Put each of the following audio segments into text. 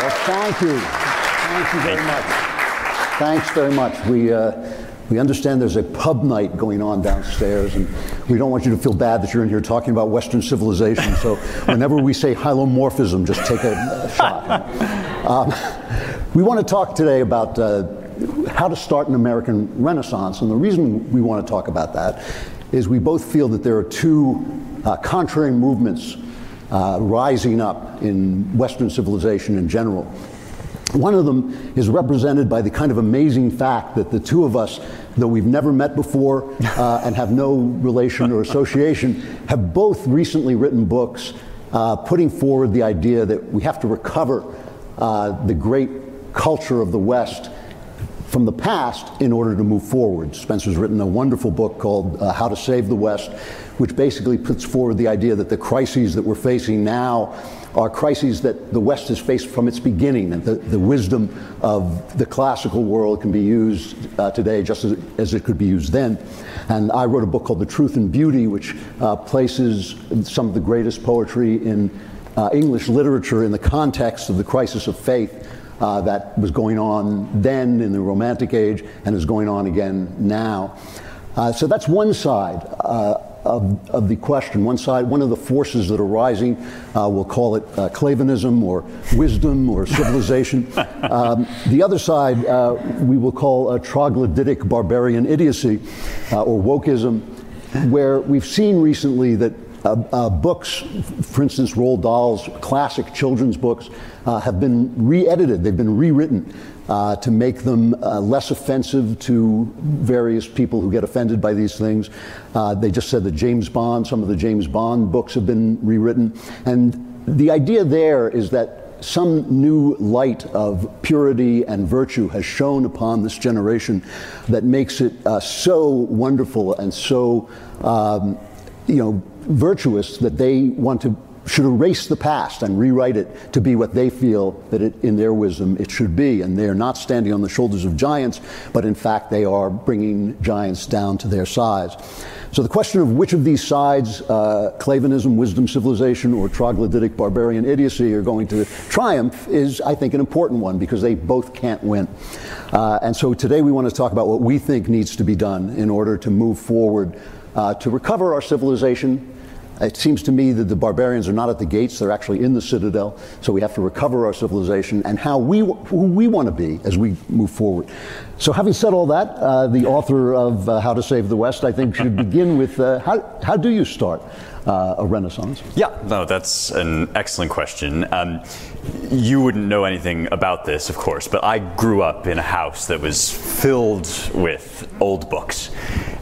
Well, thank you. Thank you very much. Thanks very much. We, uh, we understand there's a pub night going on downstairs, and we don't want you to feel bad that you're in here talking about Western civilization. So whenever we say hylomorphism, just take a, a shot. Um, we want to talk today about uh, how to start an American Renaissance, and the reason we want to talk about that is we both feel that there are two uh, contrary movements uh, rising up in Western civilization in general. One of them is represented by the kind of amazing fact that the two of us, though we've never met before uh, and have no relation or association, have both recently written books uh, putting forward the idea that we have to recover uh, the great culture of the West from the past in order to move forward. Spencer's written a wonderful book called uh, How to Save the West, which basically puts forward the idea that the crises that we're facing now are crises that the West has faced from its beginning, and the, the wisdom of the classical world can be used uh, today just as, as, it could be used then. And I wrote a book called The Truth and Beauty, which uh, places some of the greatest poetry in uh, English literature in the context of the crisis of faith uh, that was going on then in the Romantic Age and is going on again now. Uh, so that's one side uh, of, of, the question. One side, one of the forces that are rising, uh, we'll call it uh, Klavanism or wisdom or civilization. um, the other side, uh, we will call a troglodytic barbarian idiocy or wokeism, where we've seen recently that uh, uh, books, for instance, Roald Dahl's classic children's books, uh, have been re edited, they've been rewritten uh, to make them uh, less offensive to various people who get offended by these things. Uh, they just said that James Bond, some of the James Bond books have been rewritten. And the idea there is that some new light of purity and virtue has shone upon this generation that makes it so wonderful and so. Um, you know, virtuous that they want to should erase the past and rewrite it to be what they feel that it, in their wisdom it should be. And they are not standing on the shoulders of giants, but in fact they are bringing giants down to their size. So the question of which of these sides, uh, Klavanism, wisdom, civilization, or troglodytic barbarian idiocy, are going to triumph is, I think, an important one because they both can't win. Uh, and so today we want to talk about what we think needs to be done in order to move forward uh, to recover our civilization. It seems to me that the barbarians are not at the gates, they're actually in the citadel. So we have to recover our civilization and how we, who we want to be as we move forward. So, having said all that, uh, the author of uh, How to Save the West, I think, should begin with uh, how, how do you start uh, a renaissance? Yeah, no, that's an excellent question. Um, you wouldn't know anything about this, of course, but I grew up in a house that was filled with old books.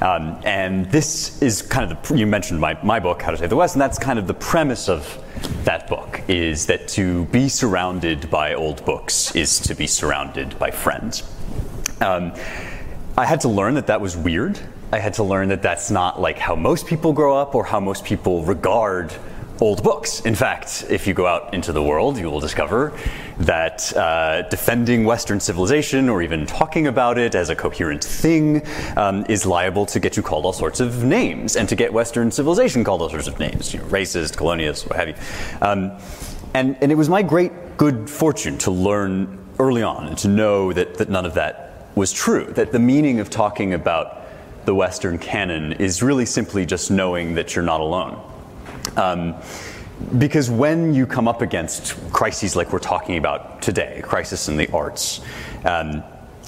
Um, and this is kind of the, you mentioned my, my book, How to Save the West, and that's kind of the premise of that book is that to be surrounded by old books is to be surrounded by friends. Um, I had to learn that that was weird. I had to learn that that's not like how most people grow up or how most people regard old books. In fact, if you go out into the world, you will discover that uh, defending Western civilization or even talking about it as a coherent thing um, is liable to get you called all sorts of names and to get Western civilization called all sorts of names, you know, racist, colonialist, what have you. Um, and, and it was my great good fortune to learn early on and to know that, that none of that was true, that the meaning of talking about the Western canon is really simply just knowing that you're not alone. Um, because when you come up against crises like we're talking about today, crisis in the arts, um,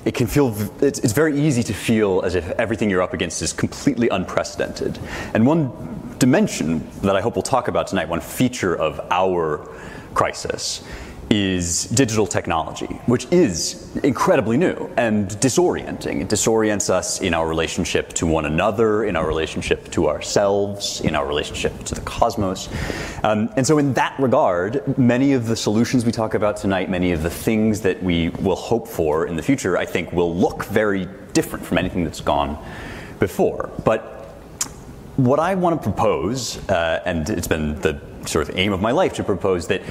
it can feel it's, it's, very easy to feel as if everything you're up against is completely unprecedented. And one dimension that I hope we'll talk about tonight, one feature of our crisis, is digital technology, which is incredibly new and disorienting. It disorients us in our relationship to one another, in our relationship to ourselves, in our relationship to the cosmos. Um, and so, in that regard, many of the solutions we talk about tonight, many of the things that we will hope for in the future, I think will look very different from anything that's gone before. But what I want to propose, uh, and it's been the sort of aim of my life to propose that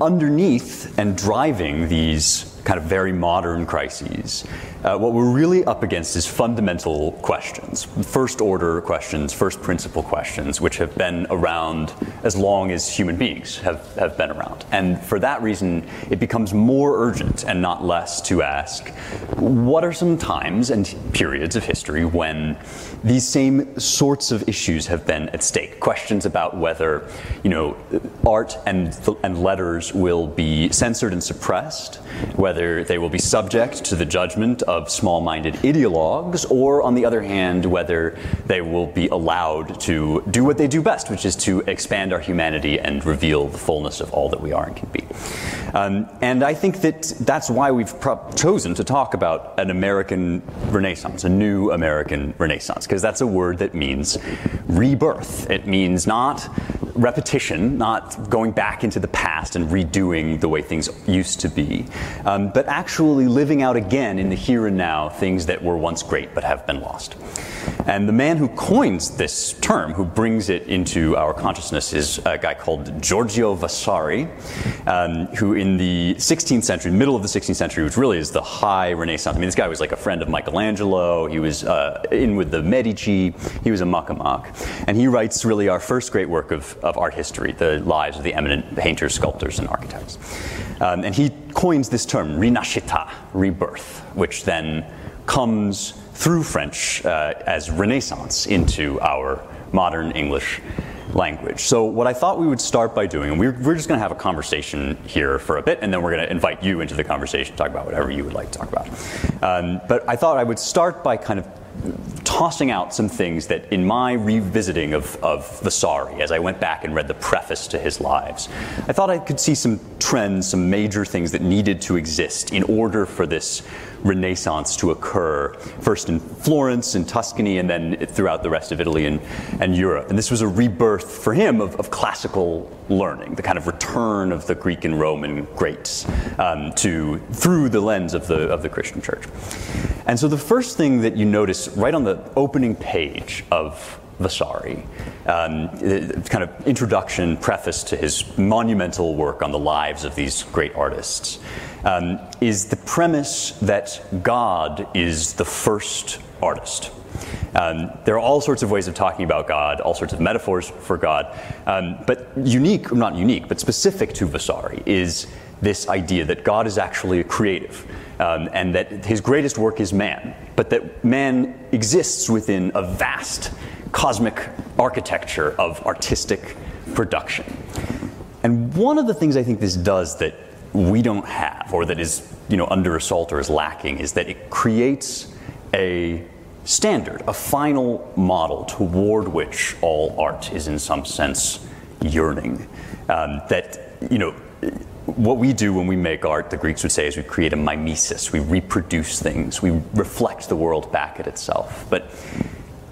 underneath and driving these kind of very modern crises, uh, what we're really up against is fundamental questions, first order questions, first principle questions, which have been around as long as human beings have, have been around. And for that reason, it becomes more urgent and not less to ask what are some times and periods of history when these same sorts of issues have been at stake? Questions about whether, you know, art and, and letters will be censored and suppressed, whether they will be subject to the judgment of small minded ideologues, or on the other hand, whether they will be allowed to do what they do best, which is to expand our humanity and reveal the fullness of all that we are and can be. Um, and I think that that's why we've pro- chosen to talk about an American Renaissance, a new American Renaissance, because that's a word that means rebirth. It means not repetition, not going back into the past and redoing the way things used to be, um, but actually living out again in the here and now things that were once great but have been lost. And the man who coins this term, who brings it into our consciousness, is a guy called Giorgio Vasari, um, who in the 16th century, middle of the 16th century, which really is the high Renaissance. I mean, this guy was like a friend of Michelangelo. He was uh, in with the Medici. He was a muckamuck. And he writes really our first great work of, of art history, the lives of the eminent painters, sculptors, and architects. Um, and he coins this term, rinascita, rebirth, which then comes through French uh, as Renaissance into our modern English language. So, what I thought we would start by doing, and we're, we're just going to have a conversation here for a bit, and then we're going to invite you into the conversation, talk about whatever you would like to talk about. Um, but I thought I would start by kind of tossing out some things that in my revisiting of, of Vasari, as I went back and read the preface to his lives, I thought I could see some trends, some major things that needed to exist in order for this Renaissance to occur, first in Florence and Tuscany, and then throughout the rest of Italy and, and Europe. And this was a rebirth for him of, of classical learning, the kind of return of the Greek and Roman greats um, to through the lens of the of the Christian Church. And so the first thing that you notice right on the opening page of Vasari, um, kind of introduction, preface to his monumental work on the lives of these great artists, um, is the premise that God is the first artist. Um, there are all sorts of ways of talking about God, all sorts of metaphors for God, um, but unique, not unique, but specific to Vasari is this idea that God is actually a creative. Um, and that his greatest work is man, but that man exists within a vast cosmic architecture of artistic production. And one of the things I think this does that we don't have, or that is you know under assault or is lacking, is that it creates a standard, a final model toward which all art is in some sense yearning. Um, that you know what we do when we make art, the Greeks would say, is we create a mimesis. We reproduce things. We reflect the world back at itself. But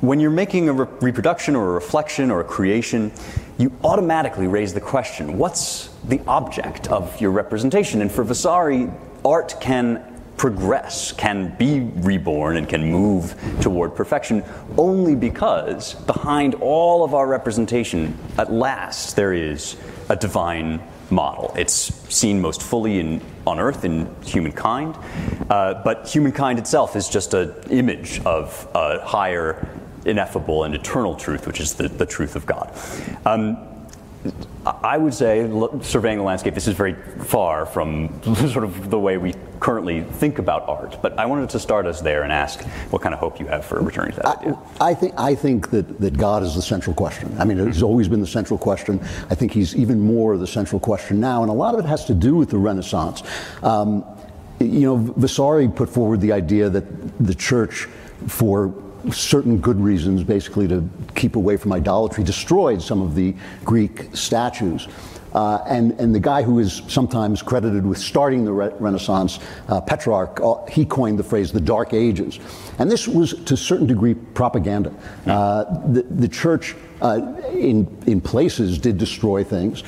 when you're making a re- reproduction or a reflection or a creation, you automatically raise the question what's the object of your representation? And for Vasari, art can progress, can be reborn, and can move toward perfection only because behind all of our representation, at last, there is a divine model. It's seen most fully in, on earth in humankind, uh, but humankind itself is just an image of a higher ineffable and eternal truth, which is the, the truth of God. Um, I would say, surveying the landscape, this is very far from sort of the way we currently think about art. But I wanted to start us there and ask what kind of hope you have for returning to that I, idea. I think, I think that, that God is the central question. I mean, it's always been the central question. I think he's even more the central question now. And a lot of it has to do with the Renaissance. Um, you know, Vasari put forward the idea that the church, for certain good reasons, basically to keep away from idolatry, destroyed some of the Greek statues. Uh, and, and the guy who is sometimes credited with starting the re- Renaissance, uh, Petrarch, uh, he coined the phrase the Dark Ages. And this was to a certain degree propaganda. Uh, the, the church, uh, in, in places, did destroy things.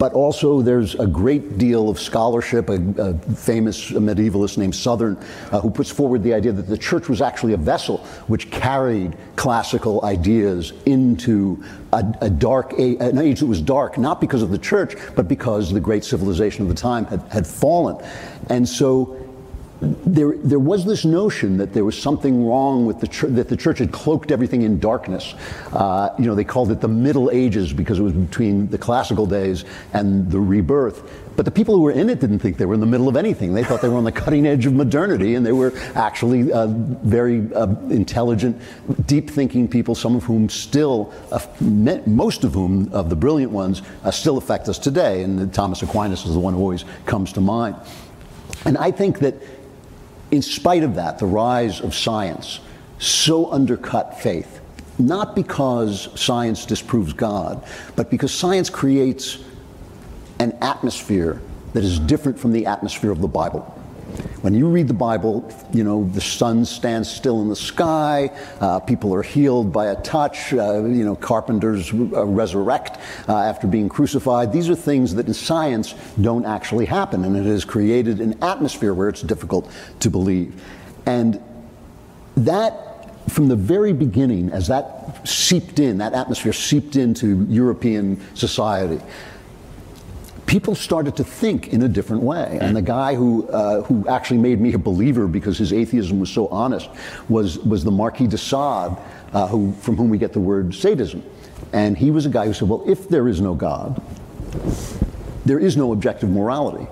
But also there's a great deal of scholarship. A, a famous medievalist named Southern, uh, who puts forward the idea that the church was actually a vessel which carried classical ideas into a, a dark age, an age that was dark, not because of the church, but because the great civilization of the time had, had fallen. And so there, there was this notion that there was something wrong with the church, that the church had cloaked everything in darkness. Uh, you know, they called it the Middle Ages because it was between the classical days and the rebirth. But the people who were in it didn't think they were in the middle of anything. They thought they were on the cutting edge of modernity, and they were actually uh, very uh, intelligent, deep thinking people, some of whom still, uh, most of whom, of the brilliant ones, uh, still affect us today. And Thomas Aquinas is the one who always comes to mind. And I think that in spite of that, the rise of science so undercut faith, not because science disproves God, but because science creates an atmosphere that is different from the atmosphere of the Bible. When you read the Bible, you know, the sun stands still in the sky, uh, people are healed by a touch, uh, you know, carpenters uh, resurrect uh, after being crucified. These are things that in science don't actually happen, and it has created an atmosphere where it's difficult to believe. And that from the very beginning, as that seeped in, that atmosphere seeped into European society, people started to think in a different way. And the guy who, uh, who actually made me a believer because his atheism was so honest was, was the Marquis de Sade, uh, who, from whom we get the word sadism. And he was a guy who said, well, if there is no God, there is no objective morality.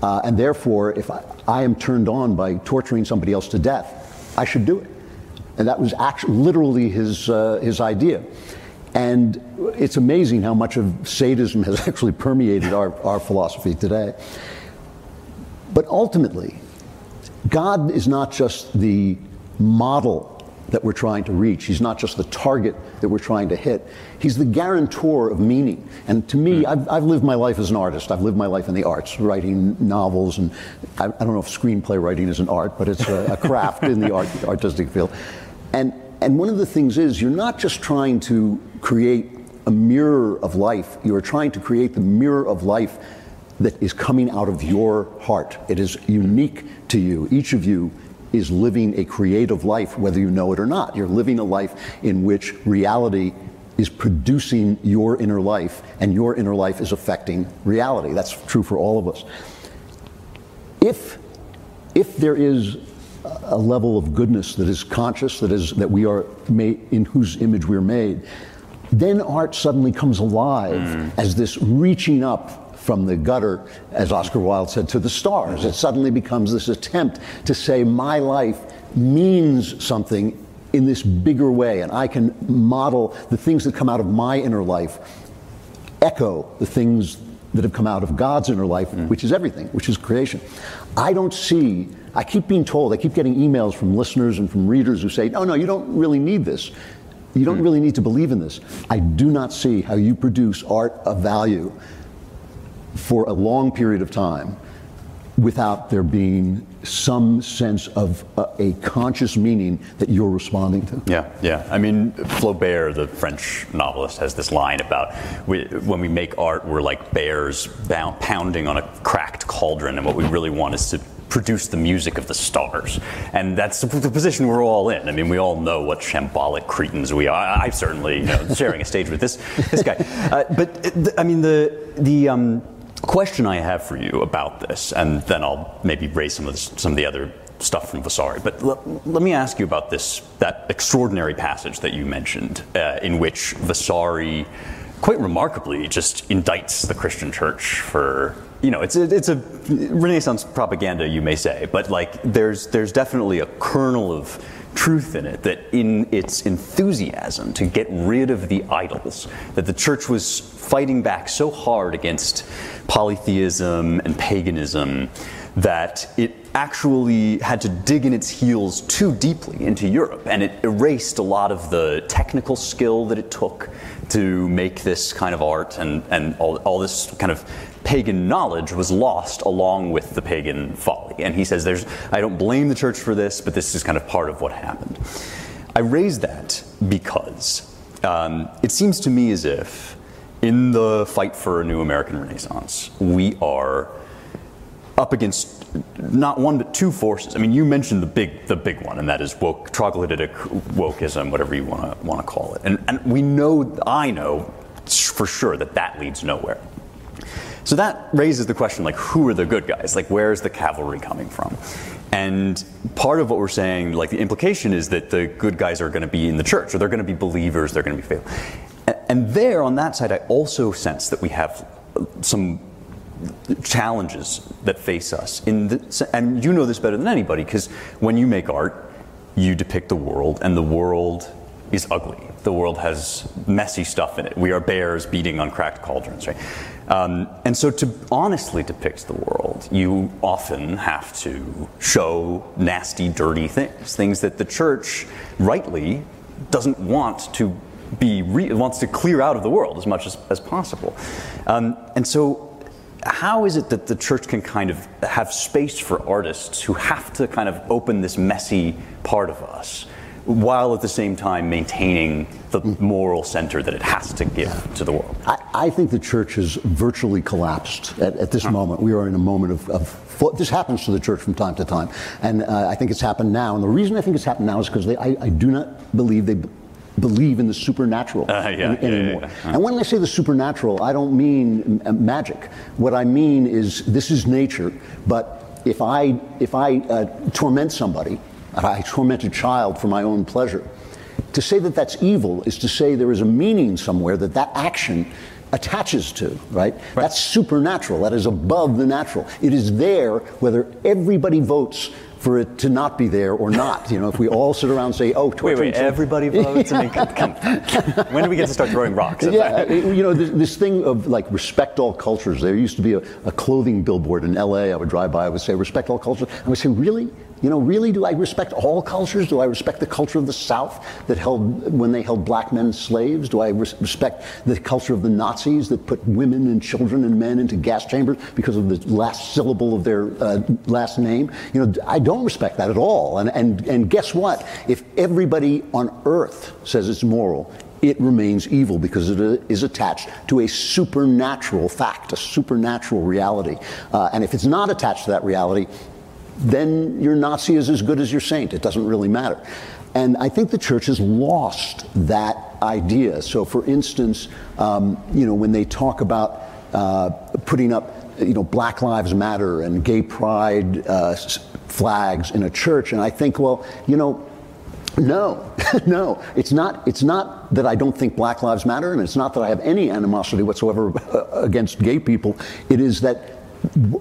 Uh, and therefore, if I, I am turned on by torturing somebody else to death, I should do it. And that was actually literally his, uh, his idea. And it's amazing how much of sadism has actually permeated our, our philosophy today. But ultimately, God is not just the model that we're trying to reach. He's not just the target that we're trying to hit. He's the guarantor of meaning. And to me, hmm. I've, I've lived my life as an artist. I've lived my life in the arts, writing novels, and I, I don't know if screenplay writing is an art, but it's a, a craft in the art, artistic field. And and one of the things is you're not just trying to create a mirror of life, you are trying to create the mirror of life that is coming out of your heart. It is unique to you. Each of you is living a creative life, whether you know it or not. You're living a life in which reality is producing your inner life, and your inner life is affecting reality. That's true for all of us. If, if there is a level of goodness that is conscious, that is that we are made in whose image we're made, then art suddenly comes alive mm. as this reaching up from the gutter, as Oscar Wilde said, to the stars. It suddenly becomes this attempt to say, my life means something in this bigger way, and I can model the things that come out of my inner life, echo the things that have come out of God's inner life, mm. which is everything, which is creation. I don't see I keep being told, I keep getting emails from listeners and from readers who say, no, no, you don't really need this. You don't hmm. really need to believe in this. I do not see how you produce art of value for a long period of time without there being some sense of a, a, conscious meaning that you're responding to. Yeah, yeah. I mean, Flaubert, the French novelist, has this line about we, when we make art, we're like bears bound, pounding on a cracked cauldron, and what we really want is to produce the music of the stars. And that's the position we're all in. I mean, we all know what shambolic cretins we are. I'm certainly, you know, sharing a stage with this, this guy. Uh, but, uh, I mean, the, the um, question I have for you about this, and then I'll maybe raise some of, this, some of the other stuff from Vasari. But l- let me ask you about this, that extraordinary passage that you mentioned, uh, in which Vasari quite remarkably just indicts the Christian church for you know, it's a, it's a Renaissance propaganda, you may say, but like there's there's definitely a kernel of truth in it that in its enthusiasm to get rid of the idols that the church was fighting back so hard against polytheism and paganism that it actually had to dig in its heels too deeply into Europe and it erased a lot of the technical skill that it took to make this kind of art and, and all, all this kind of pagan knowledge was lost along with the pagan folly. And he says, There's, I don't blame the church for this, but this is kind of part of what happened. I raise that because um, it seems to me as if in the fight for a new American Renaissance, we are up against not one but two forces. I mean, you mentioned the big the big one, and that is woke troglodytic wokeism, whatever you want to want to call it. And and we know, I know for sure that that leads nowhere. So that raises the question like, who are the good guys? Like, where's the cavalry coming from? And part of what we're saying, like, the implication is that the good guys are going to be in the church, or they're going to be believers, they're going to be faithful. And there, on that side, I also sense that we have some challenges that face us. The, and you know this better than anybody, because when you make art, you depict the world, and the world is ugly. The world has messy stuff in it. We are bears beating on cracked cauldrons, right? Um, and so, to honestly depict the world, you often have to show nasty, dirty things, things that the church, rightly, doesn't want to be re- wants to clear out of the world as much as, as possible. Um, and so, how is it that the church can kind of have space for artists who have to kind of open this messy part of us? While at the same time maintaining the moral center that it has to give to the world? I, I think the church has virtually collapsed at, at this huh. moment. We are in a moment of, of, this happens to the church from time to time, and uh, I think it's happened now. And the reason I think it's happened now is because I, I do not believe they believe in the supernatural uh, yeah, in, anymore. Yeah, yeah, and when I say the supernatural, I don't mean m- magic. What I mean is this is nature, but if I if I uh, torment somebody I torment a child for my own pleasure. To say that that's evil is to say there is a meaning somewhere that that action attaches to, right? right? That's supernatural. That is above the natural. It is there whether everybody votes for it to not be there or not. You know, if we all sit around and say, "Oh, wait, wait, everybody votes." I mean, come, come. when do we get to start throwing rocks? Yeah, you know, this, this, thing of like respect all cultures. There used to be a, a, clothing billboard in L.A. I would drive by. I would say, "Respect all cultures." I would say, "Really? You know, really, do I respect all cultures? Do I respect the culture of the South that held, when they held black men slaves? Do I res- respect the culture of the Nazis that put women and children and men into gas chambers because of the last syllable of their uh, last name? You know, I don't respect that at all. And, and, and guess what? If everybody on earth says it's moral, it remains evil because it is attached to a supernatural fact, a supernatural reality. Uh, and if it's not attached to that reality, then your Nazi is as good as your saint. It doesn't really matter. And I think the church has lost that idea. So, for instance, um, you know, when they talk about uh, putting up, you know, Black Lives Matter and gay pride uh, flags in a church, and I think, well, you know, no, no, it's not. It's not that I don't think Black Lives Matter, and it's not that I have any animosity whatsoever against gay people. It is that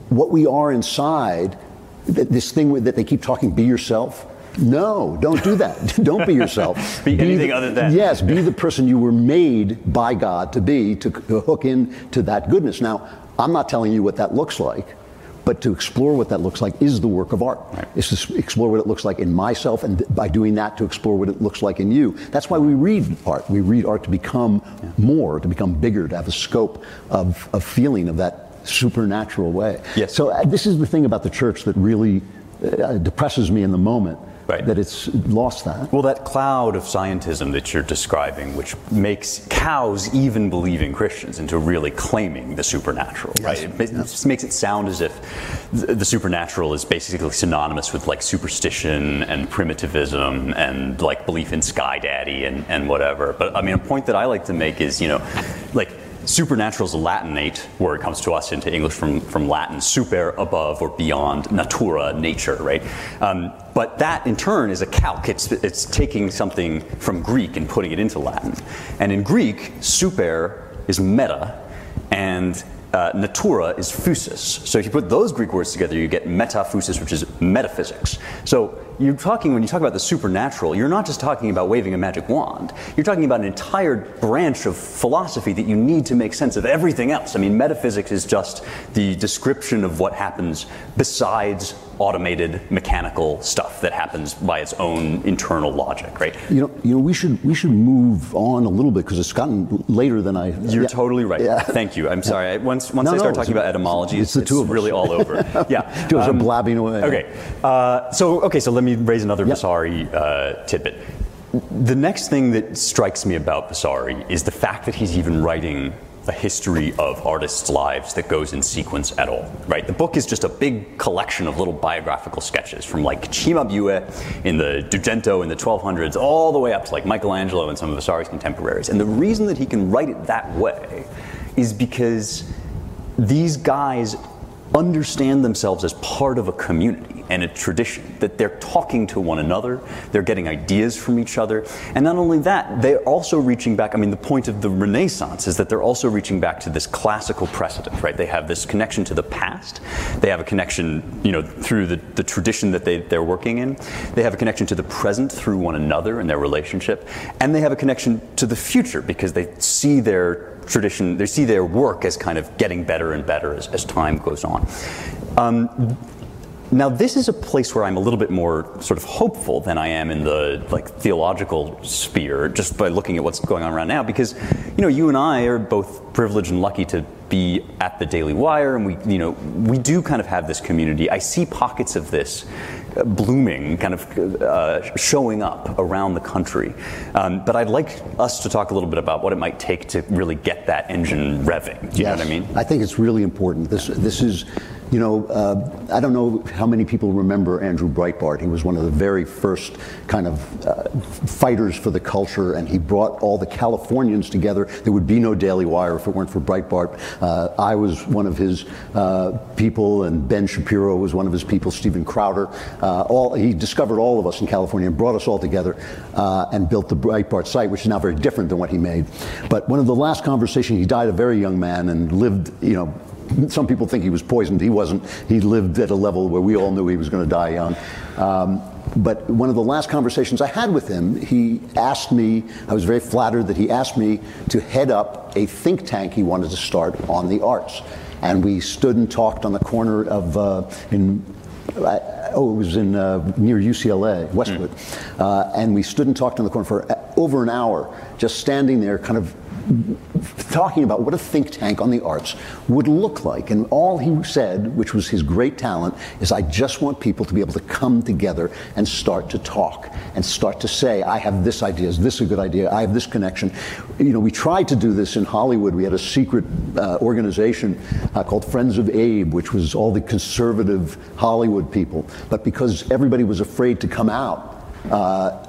what we are inside this thing that they keep talking, be yourself. No, don't do that. don't be yourself. be, be anything the, other than. Yes, be the person you were made by God to be to, to hook in to that goodness. Now, I'm not telling you what that looks like, but to explore what that looks like is the work of art. Right. It's to explore what it looks like in myself, and by doing that, to explore what it looks like in you. That's why we read art. We read art to become yeah. more, to become bigger, to have a scope of, of feeling of that supernatural way. Yes. So uh, this is the thing about the church that really uh, depresses me in the moment. Right. That it's lost that. Well, that cloud of scientism that you're describing, which makes cows even believing Christians into really claiming the supernatural, yes. right? It, yes. just makes it sound as if the supernatural is basically synonymous with like superstition and primitivism and like belief in Sky Daddy and, and whatever. But I mean, a point that I like to make is, you know, like Supernatural is a Latinate word comes to us into English from, from Latin, super, above or beyond, natura, nature, right? Um, but that in turn is a calque. It's, it's taking something from Greek and putting it into Latin. And in Greek, super is meta, and uh, natura is physis. So if you put those Greek words together, you get metaphysis, which is metaphysics. So you're talking, when you talk about the supernatural, you're not just talking about waving a magic wand. You're talking about an entire branch of philosophy that you need to make sense of everything else. I mean, metaphysics is just the description of what happens besides automated mechanical stuff that happens by its own internal logic, right? You know, you know, we should we should move on a little bit because it's gotten later than I. You're yeah. totally right. Yeah. Thank you. I'm sorry. I, once once no, I start no, talking about etymology, it's, it's, the two of really all over. yeah, two of um, blabbing away. Okay, uh, so okay, so let me raise another yep. Vasari uh, tidbit. The next thing that strikes me about Vasari is the fact that he's even writing a history of artists' lives that goes in sequence at all, right? The book is just a big collection of little biographical sketches from like Cimabue in the Dugento in the 1200s all the way up to like Michelangelo and some of Vasari's contemporaries. And the reason that he can write it that way is because these guys understand themselves as part of a community and a tradition, that they're talking to one another, they're getting ideas from each other. And not only that, they're also reaching back. I mean, the point of the Renaissance is that they're also reaching back to this classical precedent, right? They have this connection to the past, they have a connection, you know, through the, the tradition that they, they're working in, they have a connection to the present through one another and their relationship, and they have a connection to the future because they see their tradition, they see their work as kind of getting better and better as, as time goes on. Um, now, this is a place where I'm a little bit more sort of hopeful than I am in the like theological sphere, just by looking at what's going on around now. Because, you know, you and I are both privileged and lucky to be at the Daily Wire, and we, you know, we do kind of have this community. I see pockets of this blooming, kind of uh, showing up around the country. Um, but I'd like us to talk a little bit about what it might take to really get that engine revving. Do you yes. know what I mean? I think it's really important. This this is you know, uh, I don't know how many people remember Andrew Breitbart. He was one of the very first kind of uh, fighters for the culture, and he brought all the Californians together. There would be no Daily Wire if it weren't for Breitbart. Uh, I was one of his uh, people, and Ben Shapiro was one of his people. Steven Crowder. Uh, all he discovered all of us in California and brought us all together uh, and built the Breitbart site, which is now very different than what he made. But one of the last conversations, he died a very young man and lived, you know some people think he was poisoned. He wasn't. He lived at a level where we all knew he was going to die young. Um, but one of the last conversations I had with him, he asked me, I was very flattered that he asked me to head up a think tank he wanted to start on the arts. And we stood and talked on the corner of, uh, in, uh, oh, it was in uh, near UCLA, Westwood. Mm. Uh, and we stood and talked on the corner for uh, over an hour, just standing there, kind of talking about what a think tank on the arts would look like. And all he said, which was his great talent, is I just want people to be able to come together and start to talk and start to say, I have this idea, is this a good idea? I have this connection. You know, we tried to do this in Hollywood. We had a secret uh, organization uh, called Friends of Abe, which was all the conservative Hollywood people. But because everybody was afraid to come out, uh,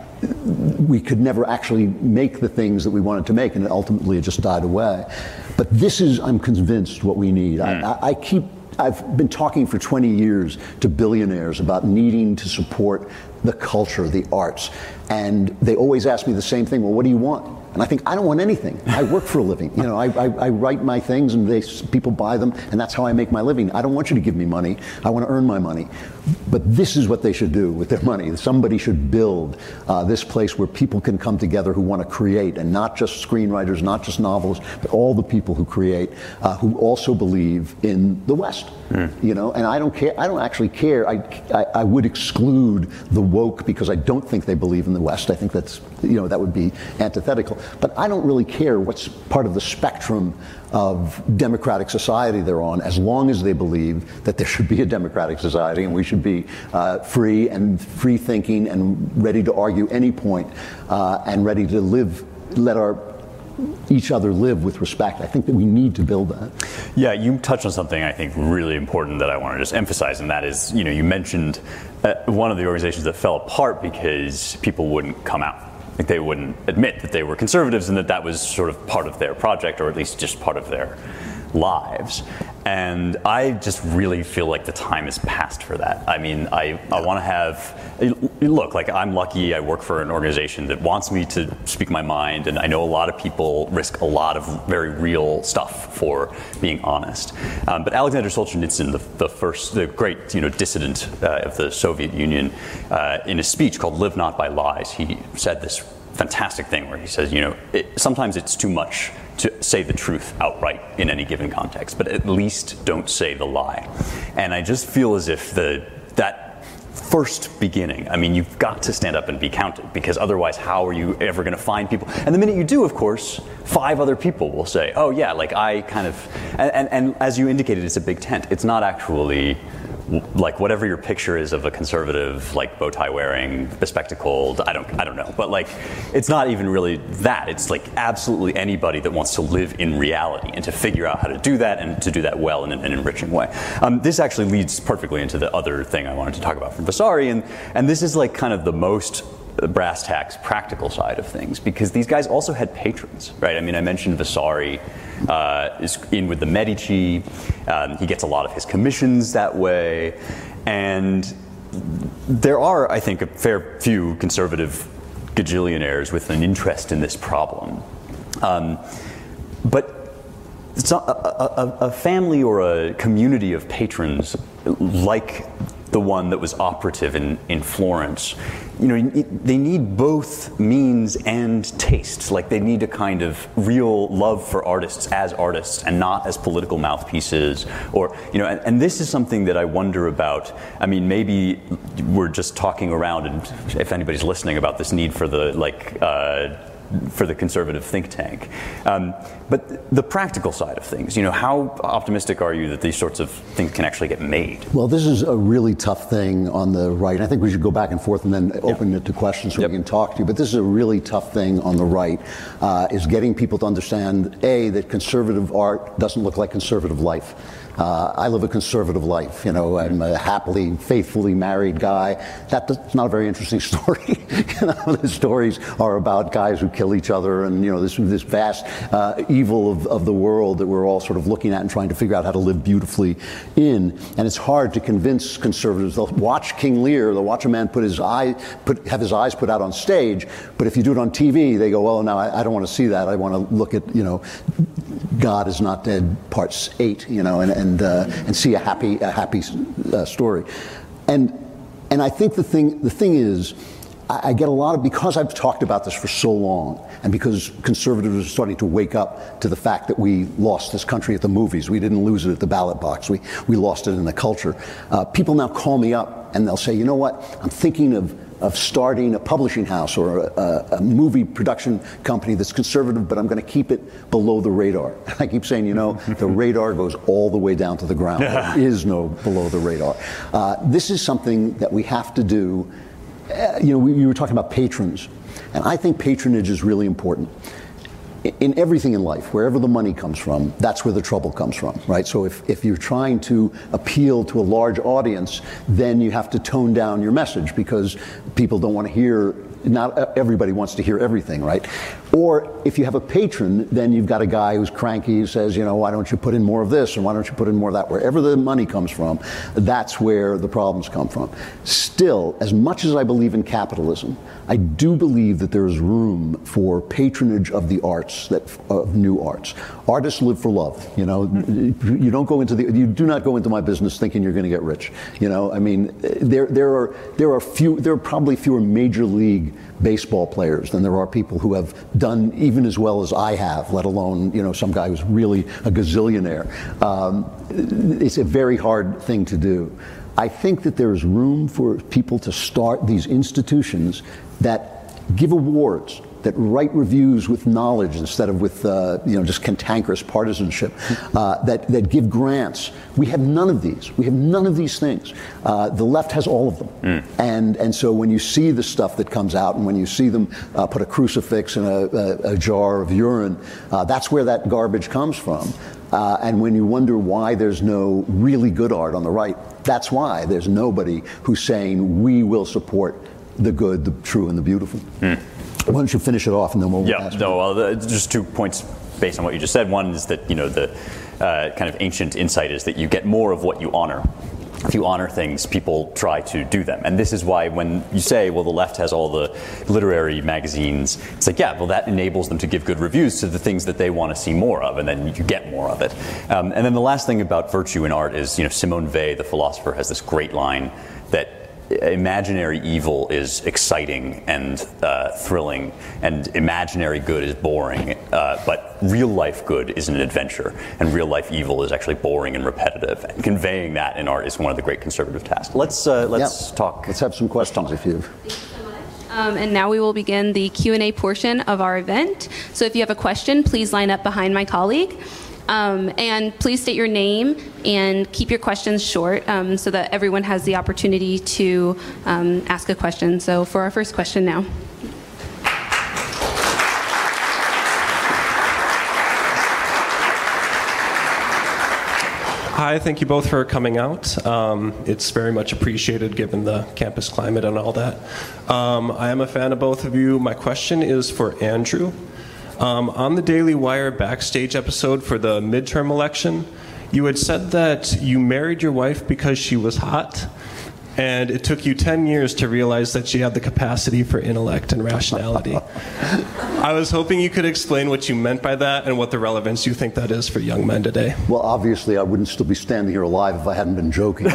we could never actually make the things that we wanted to make, and ultimately it just died away. But this is, I'm convinced, what we need. Mm. I, I keep I've been talking for 20 years to billionaires about needing to support the culture, the arts. And they always ask me the same thing well, what do you want? And I think I don't want anything. I work for a living. You know, I, I, I, write my things and they, people buy them, and that's how I make my living. I don't want you to give me money. I want to earn my money. But this is what they should do with their money. Somebody should build uh, this place where people can come together who want to create, and not just screenwriters, not just novelists, but all the people who create, uh, who also believe in the West. Mm. You know, and I don't care. I don't actually care. I, I, I would exclude the woke because I don't think they believe in the West. I think that's you know that would be antithetical. But I don't really care what's part of the spectrum of democratic society they're on, as long as they believe that there should be a democratic society and we should be uh, free and free thinking and ready to argue any point, uh, and ready to live, let our each other live with respect. I think that we need to build that. Yeah, you touched on something I think really important that I want to just emphasize, and that is, you know, you mentioned uh, one of the organizations that fell apart because people wouldn't come out like they wouldn't admit that they were conservatives and that that was sort of part of their project or at least just part of their lives. And I just really feel like the time is past for that. I mean, I, I want to have, look, like I'm lucky I work for an organization that wants me to speak my mind, and I know a lot of people risk a lot of very real stuff for being honest. Um, but Alexander Solzhenitsyn, the, the, first, the great you know, dissident uh, of the Soviet Union, uh, in a speech called Live Not by Lies, he said this fantastic thing where he says, you know, it, sometimes it's too much to say the truth outright in any given context, but at least don't say the lie. And I just feel as if the that first beginning, I mean, you've got to stand up and be counted because otherwise, how are you ever going to find people? And the minute you do, of course, five other people will say, "Oh yeah, like I kind of," and, and, and as you indicated, it's a big tent. It's not actually like whatever your picture is of a conservative, like bow tie wearing, bespectacled. I don't, I don't know, but like, it's not even really that. It's like absolutely anybody that wants to live in reality and to figure out how to do that and to do that well in an, an enriching way. Um, this actually leads perfectly into the other thing I wanted to talk about from Vasari, and and this is like kind of the most brass tacks practical side of things because these guys also had patrons, right? I mean, I mentioned Vasari uh, is in with the Medici. Um, he gets a lot of his commissions that way, and there are, I think, a fair few conservative gajillionaires with an interest in this problem. Um, but a, a, a, family or a community of patrons like the one that was operative in, in Florence. You know, they need both means and tastes. Like they need a kind of real love for artists as artists and not as political mouthpieces. Or, you know, and, and this is something that I wonder about. I mean, maybe we're just talking around, and if anybody's listening about this need for the, like, uh, for the conservative think tank. Um, but the practical side of things, you know, how optimistic are you that these sorts of things can actually get made? Well, this is a really tough thing on the right. I think we should go back and forth and then open yep. it to questions so yep. we can talk to you. But this is a really tough thing on the right, uh, is getting people to understand, A, that conservative art doesn't look like conservative life. Uh, I live a conservative life. You know, I'm a happily, faithfully married guy. That's not a very interesting story. you know, the stories are about guys who kill each other and, you know, this, this vast uh, evil of, of the world that we're all sort of looking at and trying to figure out how to live beautifully in. And it's hard to convince conservatives. They'll watch King Lear, they'll watch a man put his eye, put, have his eyes put out on stage, but if you do it on TV, they go, well, no, I, I don't want to see that. I want to look at, you know, God is not dead, parts eight, you know, and, and, uh, and see a happy, a happy uh, story. And, and I think the thing, the thing is, I, I get a lot of, because I've talked about this for so long, and because conservatives are starting to wake up to the fact that we lost this country at the movies, we didn't lose it at the ballot box, we, we lost it in the culture. Uh, people now call me up and they'll say, you know what, I'm thinking of of starting a publishing house or a, a, movie production company that's conservative, but I'm going to keep it below the radar. I keep saying, you know, the radar goes all the way down to the ground. there is no below the radar. Uh, this is something that we have to do. Uh, you know, we, you were talking about patrons, and I think patronage is really important in everything in life, wherever the money comes from, that's where the trouble comes from, right? So if, if you're trying to appeal to a large audience, then you have to tone down your message because people don't want to hear not everybody wants to hear everything, right? Or if you have a patron, then you've got a guy who's cranky who says, you know, why don't you put in more of this and why don't you put in more of that? Wherever the money comes from, that's where the problems come from. Still, as much as I believe in capitalism, I do believe that there is room for patronage of the arts, that of new arts. Artists live for love. You know, you don't go into the, you do not go into my business thinking you're going to get rich. You know, I mean, there there are there are few there are probably fewer major league baseball players than there are people who have done even as well as I have, let alone you know some guy who's really a gazillionaire. Um, it's a very hard thing to do. I think that there is room for people to start these institutions that give awards that write reviews with knowledge instead of with uh, you know just cantankerous partisanship, uh, that that give grants. We have none of these. We have none of these things. Uh, the left has all of them, mm. and and so when you see the stuff that comes out, and when you see them uh, put a crucifix in a, a, a jar of urine, uh, that's where that garbage comes from. Uh, and when you wonder why there's no really good art on the right, that's why there's nobody who's saying we will support the good, the true, and the beautiful. Mm. Why don't you finish it off and then we'll yeah. No, well, just two points based on what you just said. One is that you know the uh, kind of ancient insight is that you get more of what you honor. If you honor things, people try to do them. And this is why when you say, well, the left has all the literary magazines, it's like, yeah, well, that enables them to give good reviews to the things that they want to see more of, and then you get more of it. Um, and then the last thing about virtue in art is, you know, Simone Weil, the philosopher, has this great line that imaginary evil is exciting and uh, thrilling, and imaginary good is boring. Uh, but real life good is an adventure, and real life evil is actually boring and repetitive. And conveying that in art is one of the great conservative tasks. Let's uh, let's yep. talk. Let's have some questions if you. Have um, and now we will begin the Q&A portion of our event. So if you have a question, please line up behind my colleague. Um, and please state your name and keep your questions short um, so that everyone has the opportunity to um, ask a question. So, for our first question now. Hi, thank you both for coming out. Um, it's very much appreciated given the campus climate and all that. Um, I am a fan of both of you. My question is for Andrew. Um, on the Daily Wire backstage episode for the midterm election, you had said that you married your wife because she was hot, and it took you 10 years to realize that she had the capacity for intellect and rationality. I was hoping you could explain what you meant by that and what the relevance you think that is for young men today. Well, obviously, I wouldn't still be standing here alive if I hadn't been joking.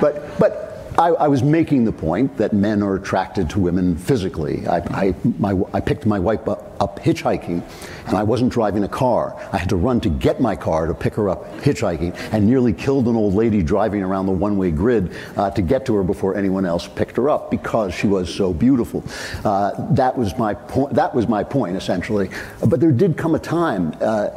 but, but I, I, was making the point that men are attracted to women physically. I, I, my, I picked my wife up, up, hitchhiking, and I wasn't driving a car. I had to run to get my car to pick her up hitchhiking, and nearly killed an old lady driving around the one-way grid uh, to get to her before anyone else picked her up because she was so beautiful. Uh, that was my point. That was my point essentially. But there did come a time uh,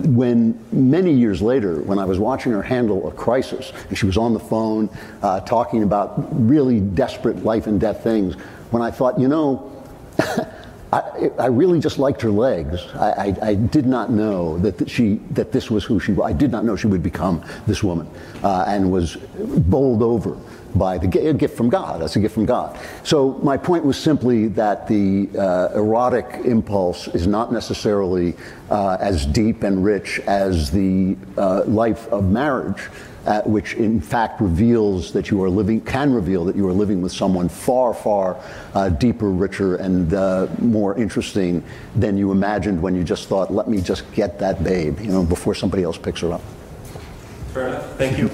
when, many years later, when I was watching her handle a crisis, and she was on the phone uh, talking about really desperate life and death things when I thought, you know, I, I, really just liked her legs. I, I, I, did not know that she that this was who she was. I did not know she would become this woman, uh, and was bowled over by the gift from God. That's a gift from God. So my point was simply that the uh, erotic impulse is not necessarily uh, as deep and rich as the uh, life of marriage uh, which in fact reveals that you are living, can reveal that you are living with someone far, far uh, deeper, richer, and uh, more interesting than you imagined when you just thought, let me just get that babe, you know, before somebody else picks her up. Fair enough. Thank you.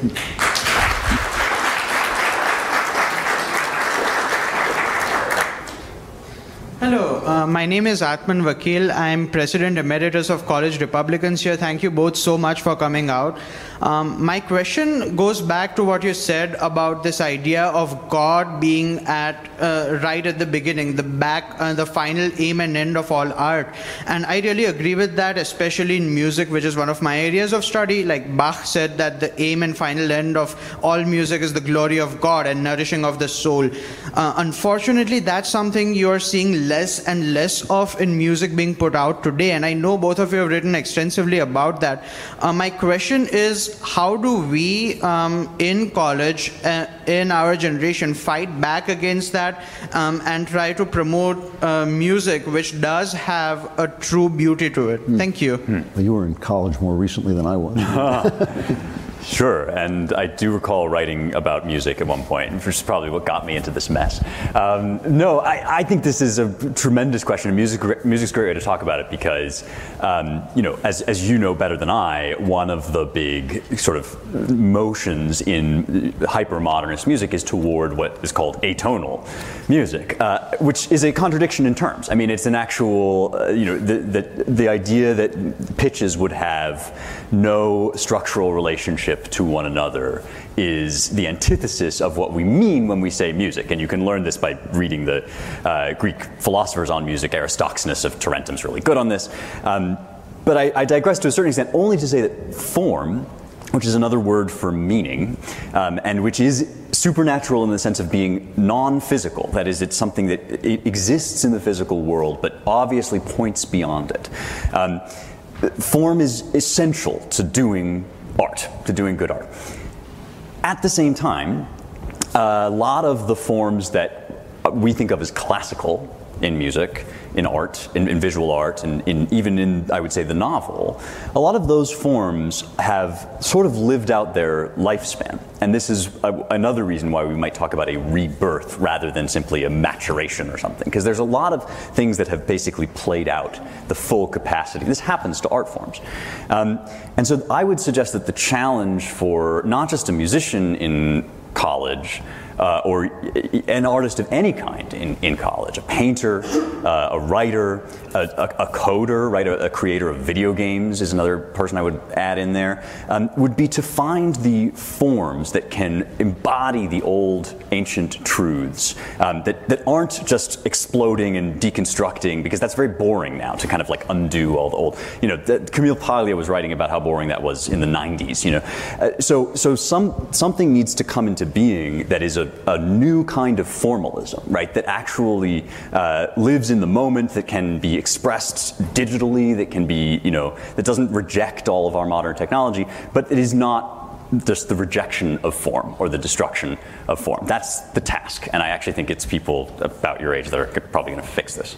Hello, uh, my name is Atman Vakil. I'm President Emeritus of College Republicans here. Thank you both so much for coming out. Um, my question goes back to what you said about this idea of God being at uh, right at the beginning, the back, uh, the final aim and end of all art. And I really agree with that, especially in music, which is one of my areas of study. Like Bach said that the aim and final end of all music is the glory of God and nourishing of the soul. Uh, unfortunately, that's something you're seeing less and less of in music being put out today. And I know both of you have written extensively about that. Uh, my question is how do we um, in college, uh, in our generation, fight back against that um, and try to promote uh, music which does have a true beauty to it? Mm. Thank you. Mm. Well, you were in college more recently than I was. Sure, and I do recall writing about music at one point, which is probably what got me into this mess. Um, no, I, I, think this is a tremendous question. Music, music's a great way to talk about it because, um, you know, as, as you know better than I, one of the big sort of motions in hyper-modernist music is toward what is called atonal music, uh, which is a contradiction in terms. I mean, it's an actual, uh, you know, the, the, the idea that pitches would have no structural relationship to one another is the antithesis of what we mean when we say music. And you can learn this by reading the uh, Greek philosophers on music. Aristoxenus of Tarentum's really good on this. Um, but I, I digress to a certain extent only to say that form which is another word for meaning, um, and which is supernatural in the sense of being non physical. That is, it's something that it exists in the physical world, but obviously points beyond it. Um, form is essential to doing art, to doing good art. At the same time, a lot of the forms that we think of as classical in music in art, in, in visual art, and in, even in, I would say, the novel, a lot of those forms have sort of lived out their lifespan. And this is a, another reason why we might talk about a rebirth rather than simply a maturation or something, because there's a lot of things that have basically played out the full capacity. This happens to art forms. Um, and so I would suggest that the challenge for not just a musician in college, uh, or an artist of any kind in, in college, a painter, uh, a writer, a, a, a coder, right, a, a, creator of video games is another person I would add in there, um, would be to find the forms that can embody the old ancient truths um, that, that aren't just exploding and deconstructing, because that's very boring now to kind of like undo all the old, you know, that Camille Paglia was writing about how boring that was in the 90s, you know. Uh, so so some, something needs to come into being that is a, a new kind of formalism, right, that actually uh, lives in the moment, that can be expressed digitally, that can be, you know, that doesn't reject all of our modern technology, but it is not just the rejection of form or the destruction of form. That's the task. And I actually think it's people about your age that are probably going to fix this.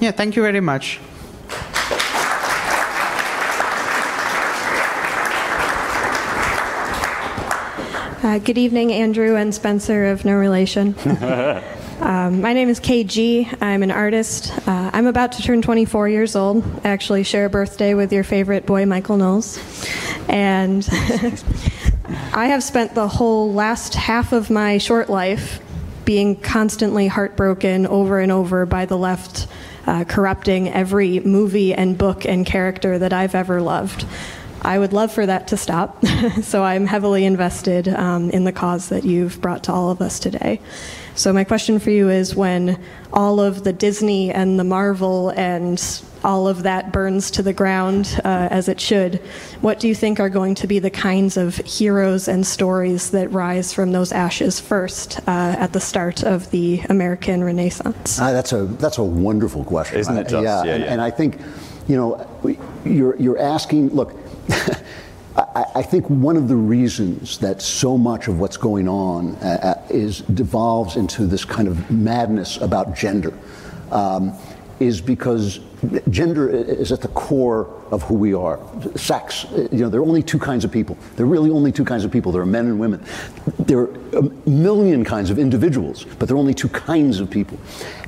Yeah, thank you very much. Uh, good evening, Andrew and Spencer of No Relation. um, my name is KG. I'm an artist. Uh, I'm about to turn 24 years old. Actually, share a birthday with your favorite boy, Michael Knowles. And I have spent the whole last half of my short life being constantly heartbroken over and over by the left uh, corrupting every movie and book and character that I've ever loved. I would love for that to stop. so I'm heavily invested um, in the cause that you've brought to all of us today. So my question for you is when all of the Disney and the Marvel and all of that burns to the ground uh, as it should, what do you think are going to be the kinds of heroes and stories that rise from those ashes first uh, at the start of the American Renaissance? Uh, that's a that's a wonderful question, isn't it? Just? Yeah, yeah, and, yeah. and I think you know you're you're asking. Look, I, I, think one of the reasons that so much of what's going on uh, uh, is devolves into this kind of madness about gender um, is because gender is at the core of who we are. Sex, you know, there are only two kinds of people. There are really only two kinds of people. There are men and women. There are a million kinds of individuals, but there are only two kinds of people.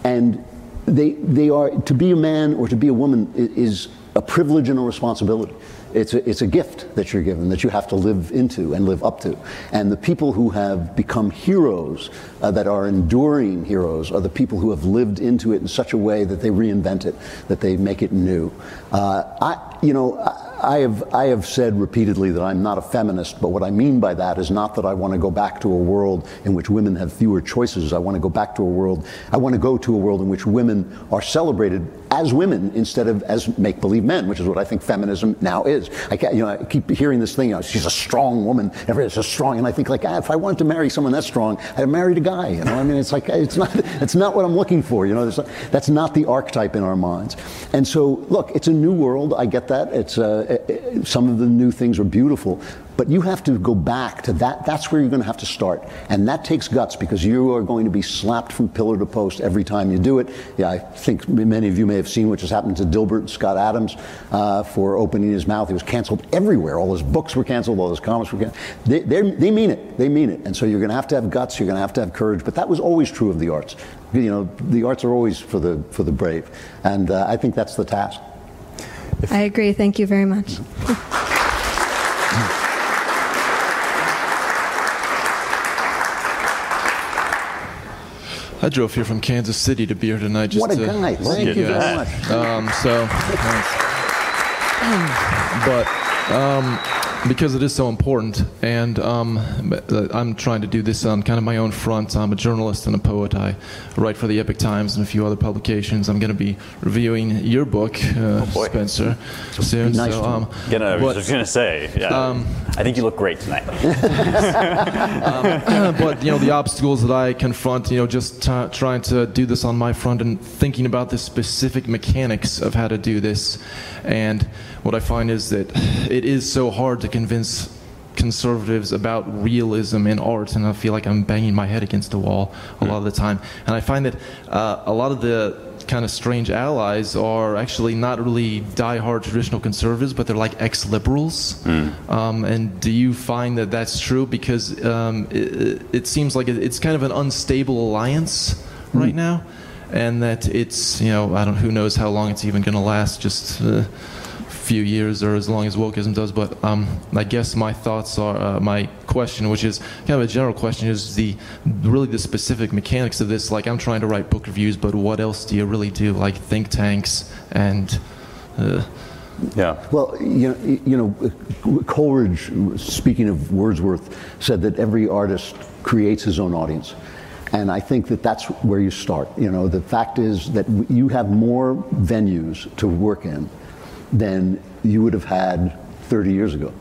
And they, they are, to be a man or to be a woman is a privilege and a responsibility. It's a, it's a gift that you're given that you have to live into and live up to. And the people who have become heroes, uh, that are enduring heroes, are the people who have lived into it in such a way that they reinvent it, that they make it new. Uh, I, you know, I, I have, I have said repeatedly that I'm not a feminist, but what I mean by that is not that I want to go back to a world in which women have fewer choices. I want to go back to a world, I want to go to a world in which women are celebrated as women instead of as make believe men, which is what I think feminism now is. I, you know, I keep hearing this thing, you know, she's a strong woman, everybody's a strong, and I think like, ah, if I wanted to marry someone that's strong, I'd have married a guy, you know, I mean, it's like, it's not, it's not what I'm looking for, you know, that's not the archetype in our minds. And so, look, it's a new world, I get that, it's, uh, some of the new things are beautiful, but you have to go back to that. That's where you're going to have to start. And that takes guts because you are going to be slapped from pillar to post every time you do it. Yeah, I think many of you may have seen what just happened to Dilbert and Scott Adams uh, for opening his mouth. He was canceled everywhere. All his books were canceled, all his comics were canceled. They, they mean it. They mean it. And so you're going to have to have guts, you're going to have to have courage. But that was always true of the arts. You know, the arts are always for the, for the brave. And uh, I think that's the task. I agree. Thank you very much. I drove here from Kansas City to be here tonight. Just what a to guy! Thank you very much. Um, so, but um, because it is so important. And um, I'm trying to do this on kind of my own front. I'm a journalist and a poet. I write for the Epoch Times and a few other publications. I'm going to be reviewing your book, uh, oh Spencer, soon. Nice so, um, Gonna, I was just going to say, yeah, um, I think you look great tonight. um, but, you know, the obstacles that I confront, you know, just t- trying to do this on my front and thinking about the specific mechanics of how to do this. And what I find is that it is so hard to convince conservatives about realism in art, and I feel like I'm banging my head against the wall a lot of the time. And I find that uh, a lot of the kind of strange allies are actually not really die-hard traditional conservatives, but they're like ex-liberals. Mm. Um, and do you find that that's true? Because um, it, it, seems like it's kind of an unstable alliance mm. right now, and that it's you know I don't who knows how long it's even going to last. Just uh, few years or as long as wokeism does. But um, I guess my thoughts are uh, my question, which is kind of a general question, is the really the specific mechanics of this. Like I'm trying to write book reviews, but what else do you really do? Like think tanks and. Uh, yeah. Well, you know, you know, Coleridge, speaking of Wordsworth, said that every artist creates his own audience. And I think that that's where you start. You know, the fact is that you have more venues to work in than you would have had 30 years ago.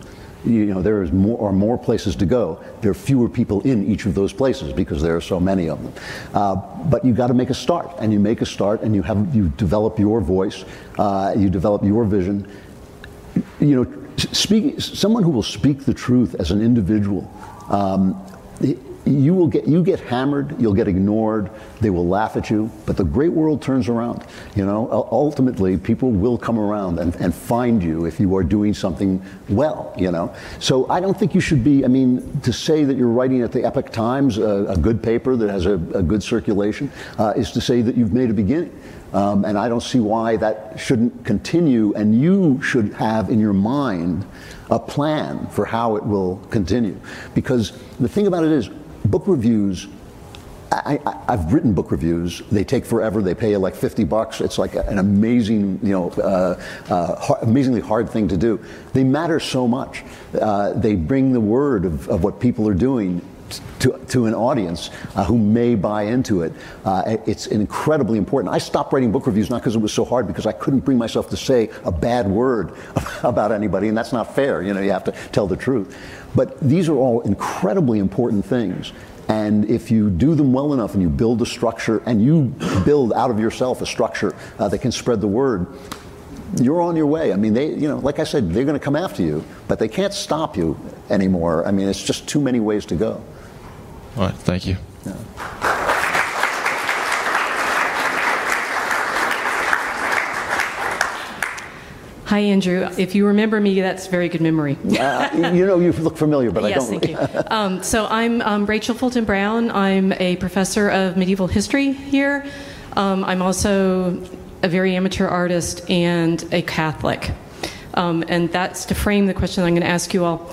You know, there is more are more places to go. There are fewer people in each of those places because there are so many of them. Uh, but you got to make a start, and you make a start, and you have you develop your voice, uh, you develop your vision. You know, speaking someone who will speak the truth as an individual. Um, you will get you get hammered you'll get ignored they will laugh at you but the great world turns around you know? Ultimately people will come around and, and find you if you are doing something well you know? So i don't think you should be i mean to say that you're writing at the Epoch Times a, a good paper that has a, a good circulation uh, is to say that you've made a beginning. Um, and i don't see why that shouldn't continue and you should have in your mind a plan for how it will continue. Because the thing about it is book reviews I, have written book reviews. They take forever. They pay you like 50 bucks. It's like an amazing, you know, uh, uh, amazingly hard thing to do. They matter so much. Uh, they bring the word of, of what people are doing to, to an audience uh, who may buy into it. Uh, it's incredibly important. I stopped writing book reviews not because it was so hard, because I couldn't bring myself to say a bad word about anybody, and that's not fair. You know, you have to tell the truth. But these are all incredibly important things. And if you do them well enough and you build a structure and you build out of yourself a structure uh, that can spread the word, you're on your way. I mean, they, you know, like I said, they're going to come after you, but they can't stop you anymore. I mean, it's just too many ways to go. All right, thank you. Yeah. Hi, Andrew. If you remember me, that's very good memory. uh, you know, you look familiar, but yes, I don't. Yes, thank you. Um, so I'm um, Rachel Fulton Brown. I'm a professor of medieval history here. Um, I'm also a very amateur artist and a Catholic. Um, and that's to frame the question I'm going to ask you all.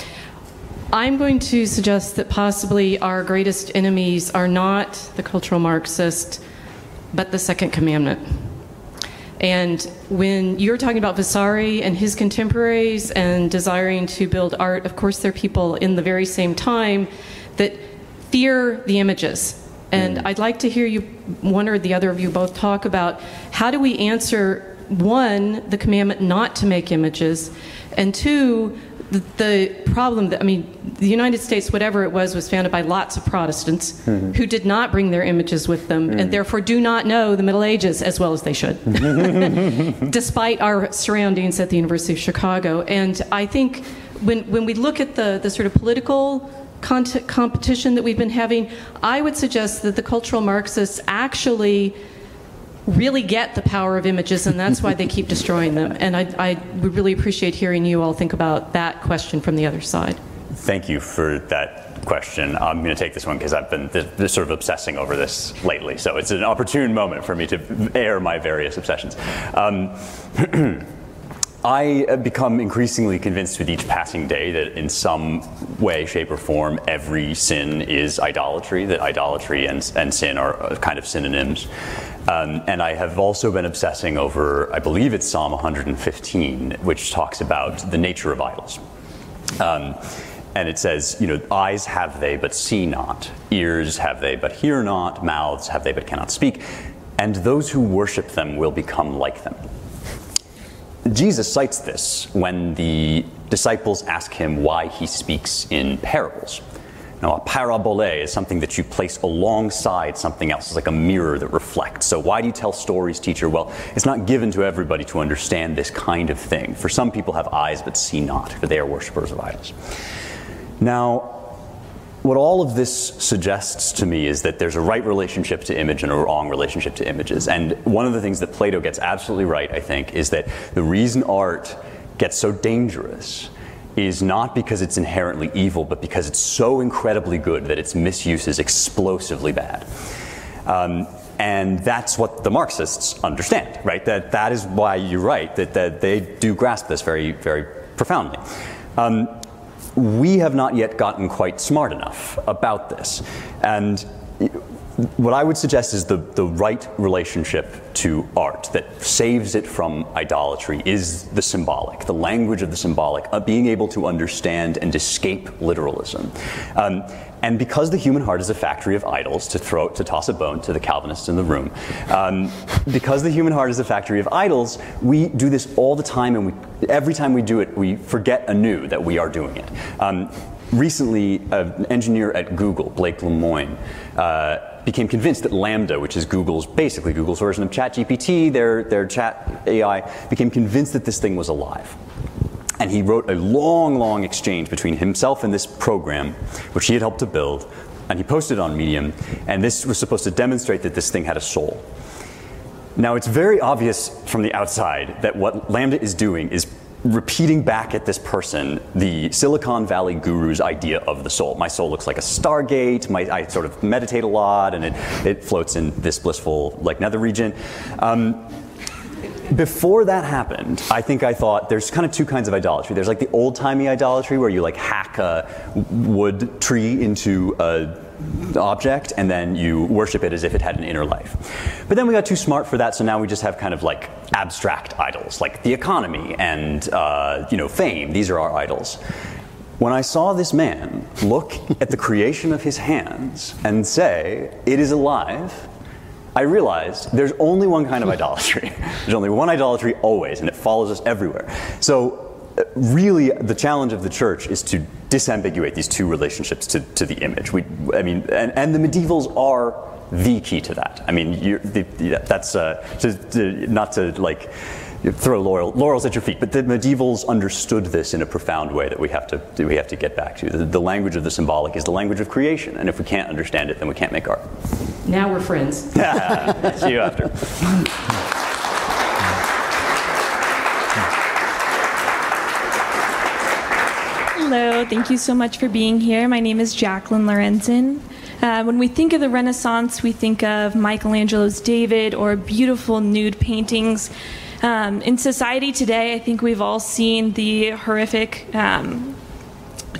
I'm going to suggest that possibly our greatest enemies are not the cultural Marxist, but the Second Commandment. And when you're talking about Vasari and his contemporaries and desiring to build art, of course, there are people in the very same time that fear the images. And mm. I'd like to hear you, one or the other of you both, talk about how do we answer one, the commandment not to make images, and two, the, the, problem that, I mean, the United States, whatever it was, was founded by lots of Protestants mm-hmm. who did not bring their images with them mm-hmm. and therefore do not know the Middle Ages as well as they should, despite our surroundings at the University of Chicago. And I think when, when we look at the, the sort of political competition that we've been having, I would suggest that the cultural Marxists actually really get the power of images, and that's why they keep destroying them. And I, I would really appreciate hearing you all think about that question from the other side. Thank you for that question. I'm going to take this one because I've been th- th- sort of obsessing over this lately. So it's an opportune moment for me to air my various obsessions. Um, I become increasingly convinced with each passing day that in some way, shape, or form, every sin is idolatry, that idolatry and, and sin are kind of synonyms. Um, and I have also been obsessing over, I believe it's Psalm 115, which talks about the nature of idols. Um, and it says, you know, eyes have they, but see not, ears have they, but hear not, mouths have they, but cannot speak, and those who worship them will become like them. Jesus cites this when the disciples ask him why he speaks in parables. Now, a parabole is something that you place alongside something else. It's like a mirror that reflects. So, why do you tell stories, teacher? Well, it's not given to everybody to understand this kind of thing. For some people have eyes but see not, for they are worshippers of idols. Now, what all of this suggests to me is that there's a right relationship to image and a wrong relationship to images. And one of the things that Plato gets absolutely right, I think, is that the reason art gets so dangerous is not because it's inherently evil, but because it's so incredibly good that its misuse is explosively bad. Um, and that's what the Marxists understand, right? That that is why you're right that, that they do grasp this very, very profoundly. Um, we have not yet gotten quite smart enough about this, and what I would suggest is the, the right relationship to art that saves it from idolatry is the symbolic, the language of the symbolic, uh, being able to understand and escape literalism. Um, and because the human heart is a factory of idols, to throw to toss a bone to the Calvinists in the room, um, because the human heart is a factory of idols, we do this all the time, and we, every time we do it, we forget anew that we are doing it. Um, recently, an engineer at Google, Blake Lemoine, uh, became convinced that LaMDA, which is Google's basically Google's version of ChatGPT, their their chat AI, became convinced that this thing was alive. And he wrote a long, long exchange between himself and this program, which he had helped to build, and he posted on Medium. And this was supposed to demonstrate that this thing had a soul. Now, it's very obvious from the outside that what LaMDA is doing is repeating back at this person the Silicon Valley guru's idea of the soul. My soul looks like a stargate. My, I sort of meditate a lot, and it, it floats in this blissful, like nether region. Um, before that happened, I think I thought there's kind of two kinds of idolatry. There's like the old timey idolatry where you like hack a wood tree into a object and then you worship it as if it had an inner life. But then we got too smart for that, so now we just have kind of like abstract idols, like the economy and uh, you know fame. These are our idols. When I saw this man look at the creation of his hands and say, "It is alive," I realized there's only one kind of idolatry. there's only one idolatry always, and it follows us everywhere. So really the challenge of the church is to disambiguate these two relationships to, to the image. We, I mean, and, and the medievals are the key to that. I mean, the, that's uh, to, to, not to like throw laurel, laurels at your feet, but the medievals understood this in a profound way that we have to we have to get back to. The, the language of the symbolic is the language of creation, and if we can't understand it, then we can't make art. Now we're friends. See you after. Hello, thank you so much for being here. My name is Jacqueline Lorenzen. Uh, when we think of the Renaissance, we think of Michelangelo's David or beautiful nude paintings. Um, in society today, I think we've all seen the horrific um,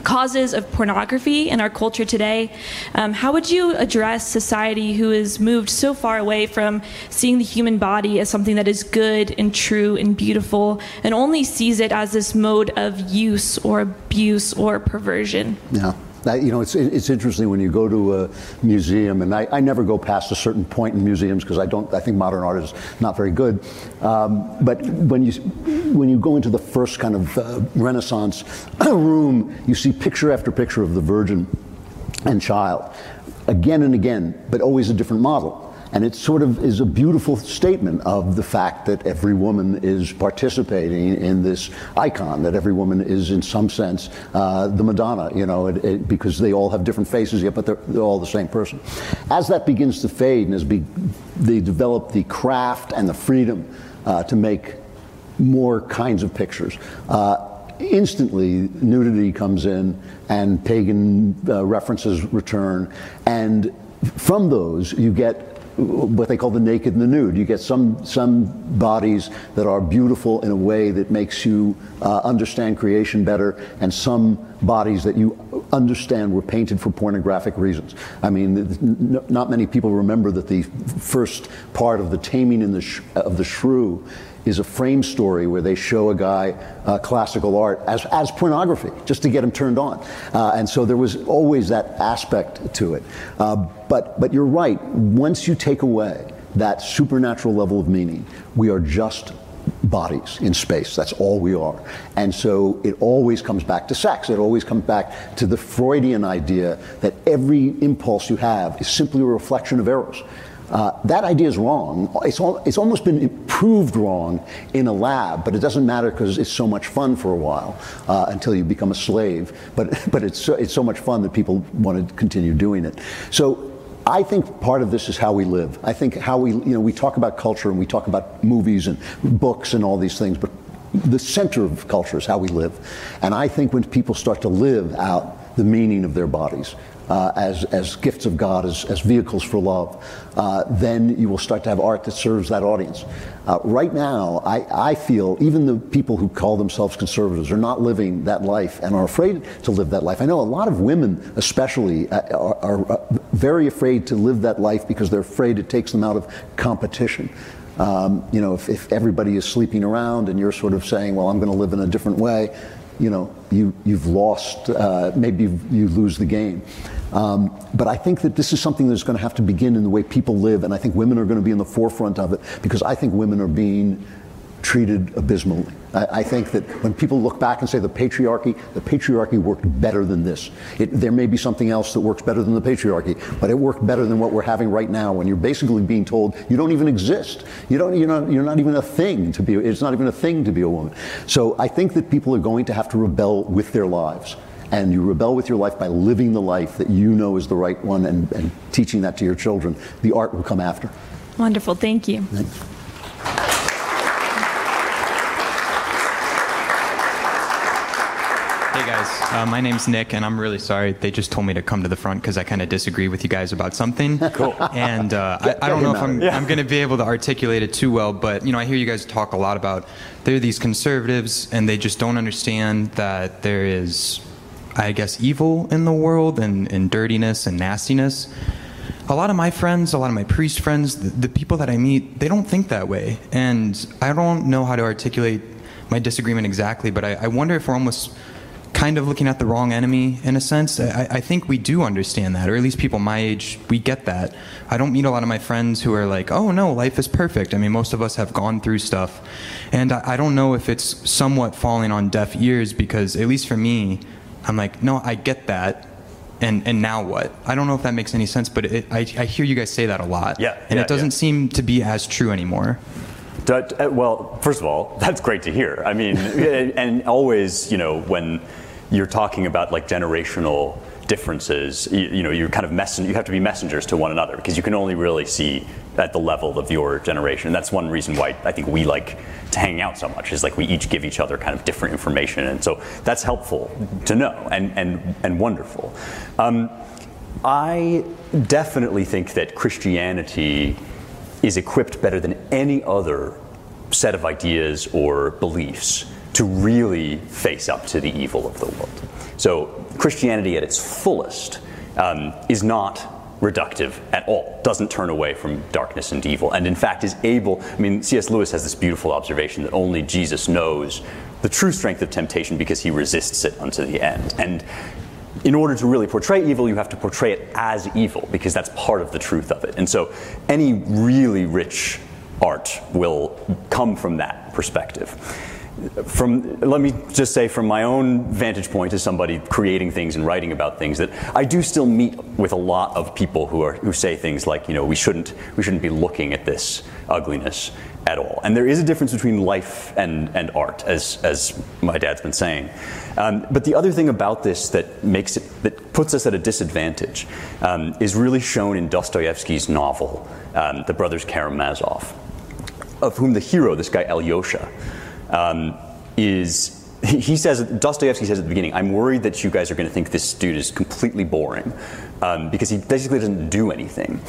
causes of pornography in our culture today. Um, how would you address society who has moved so far away from seeing the human body as something that is good and true and beautiful and only sees it as this mode of use or abuse or perversion? Yeah you know, it's, it's interesting when you go to a museum, and I, I never go past a certain point in museums because I don't. I think modern art is not very good. Um, but when you when you go into the first kind of uh, Renaissance room, you see picture after picture of the Virgin and Child, again and again, but always a different model. And it sort of is a beautiful statement of the fact that every woman is participating in this icon, that every woman is, in some sense, uh, the Madonna, you know, it, it, because they all have different faces yet, but they're, they're, all the same person. As that begins to fade and as be, they develop the craft and the freedom uh, to make more kinds of pictures, uh, instantly nudity comes in and pagan uh, references return. And from those, you get what they call the naked and the nude. You get some some bodies that are beautiful in a way that makes you uh, understand creation better, and some bodies that you understand were painted for pornographic reasons. I mean, not many people remember that the first part of the taming in the sh- of the shrew is a frame story where they show a guy uh, classical art as, as pornography, just to get him turned on. Uh, and so there was always that aspect to it. Uh, but, but you're right, once you take away that supernatural level of meaning, we are just bodies in space. That's all we are. And so it always comes back to sex. It always comes back to the Freudian idea that every impulse you have is simply a reflection of eros. Uh, that idea is wrong. It's, all, it's almost been proved wrong in a lab, but it doesn't matter because it's so much fun for a while uh, until you become a slave. But, but it's, so, it's so much fun that people want to continue doing it. So I think part of this is how we live. I think how we, you know, we talk about culture and we talk about movies and books and all these things, but the center of culture is how we live. And I think when people start to live out the meaning of their bodies uh, as, as gifts of God, as, as vehicles for love, uh, then you will start to have art that serves that audience. Uh, right now, I, I feel even the people who call themselves conservatives are not living that life and are afraid to live that life. I know a lot of women, especially, uh, are, are uh, very afraid to live that life because they're afraid it takes them out of competition. Um, you know, if, if everybody is sleeping around and you're sort of saying, well, I'm going to live in a different way, you know, you, you've lost, uh, maybe you lose the game. Um, but I think that this is something that's going to have to begin in the way people live, and I think women are going to be in the forefront of it because I think women are being treated abysmally. I, I, think that when people look back and say the patriarchy, the patriarchy worked better than this. It, there may be something else that works better than the patriarchy, but it worked better than what we're having right now when you're basically being told you don't even exist. You don't, you're, not, you're not even a thing to be, it's not even a thing to be a woman. So I think that people are going to have to rebel with their lives and you rebel with your life by living the life that you know is the right one and, and teaching that to your children, the art will come after. Wonderful. Thank you. Thanks. Hey guys, uh, my name's Nick, and I'm really sorry. They just told me to come to the front because I kind of disagree with you guys about something. Cool. And uh, I, I, don't know if I'm, yeah. I'm going to be able to articulate it too well, but you know, I hear you guys talk a lot about they're these conservatives, and they just don't understand that there is I guess, evil in the world and, and dirtiness and nastiness. A lot of my friends, a lot of my priest friends, the, the people that I meet, they don't think that way. And I don't know how to articulate my disagreement exactly, but I, I wonder if we're almost kind of looking at the wrong enemy in a sense. I, I, think we do understand that, or at least people my age, we get that. I don't meet a lot of my friends who are like, oh no, life is perfect. I mean, most of us have gone through stuff. And I, I don't know if it's somewhat falling on deaf ears because, at least for me, I'm like, no, I get that. And, and now what? I don't know if that makes any sense, but it, I, I hear you guys say that a lot. Yeah. And yeah, it doesn't yeah. seem to be as true anymore. Uh, well, first of all, that's great to hear. I mean, and always, you know, when you're talking about like generational differences, you, you know, you're kind of messen- you have to be messengers to one another because you can only really see at the level of your generation. And That's one reason why I think we like to hang out so much is like we each give each other kind of different information, and so that's helpful to know and and and wonderful. Um, I definitely think that Christianity is equipped better than any other set of ideas or beliefs to really face up to the evil of the world. So Christianity at its fullest um, is not reductive at all, doesn't turn away from darkness and evil, and in fact is able. I mean, C.S. Lewis has this beautiful observation that only Jesus knows the true strength of temptation because he resists it unto the end. And in order to really portray evil, you have to portray it as evil because that's part of the truth of it. And so any really rich art will come from that perspective. From let me just say from my own vantage point as somebody creating things and writing about things that I do still meet with a lot of people who are who say things like you know we shouldn't we shouldn't be looking at this ugliness at all. And there is a difference between life and and art as as my dad's been saying. Um, but the other thing about this that makes it that puts us at a disadvantage um, is really shown in Dostoevsky's novel um, The Brothers Karamazov of whom the hero this guy Alyosha um, is he says Dostoevsky says at the beginning, "I'm worried that you guys are going to think this dude is completely boring um, because he basically doesn't do anything,"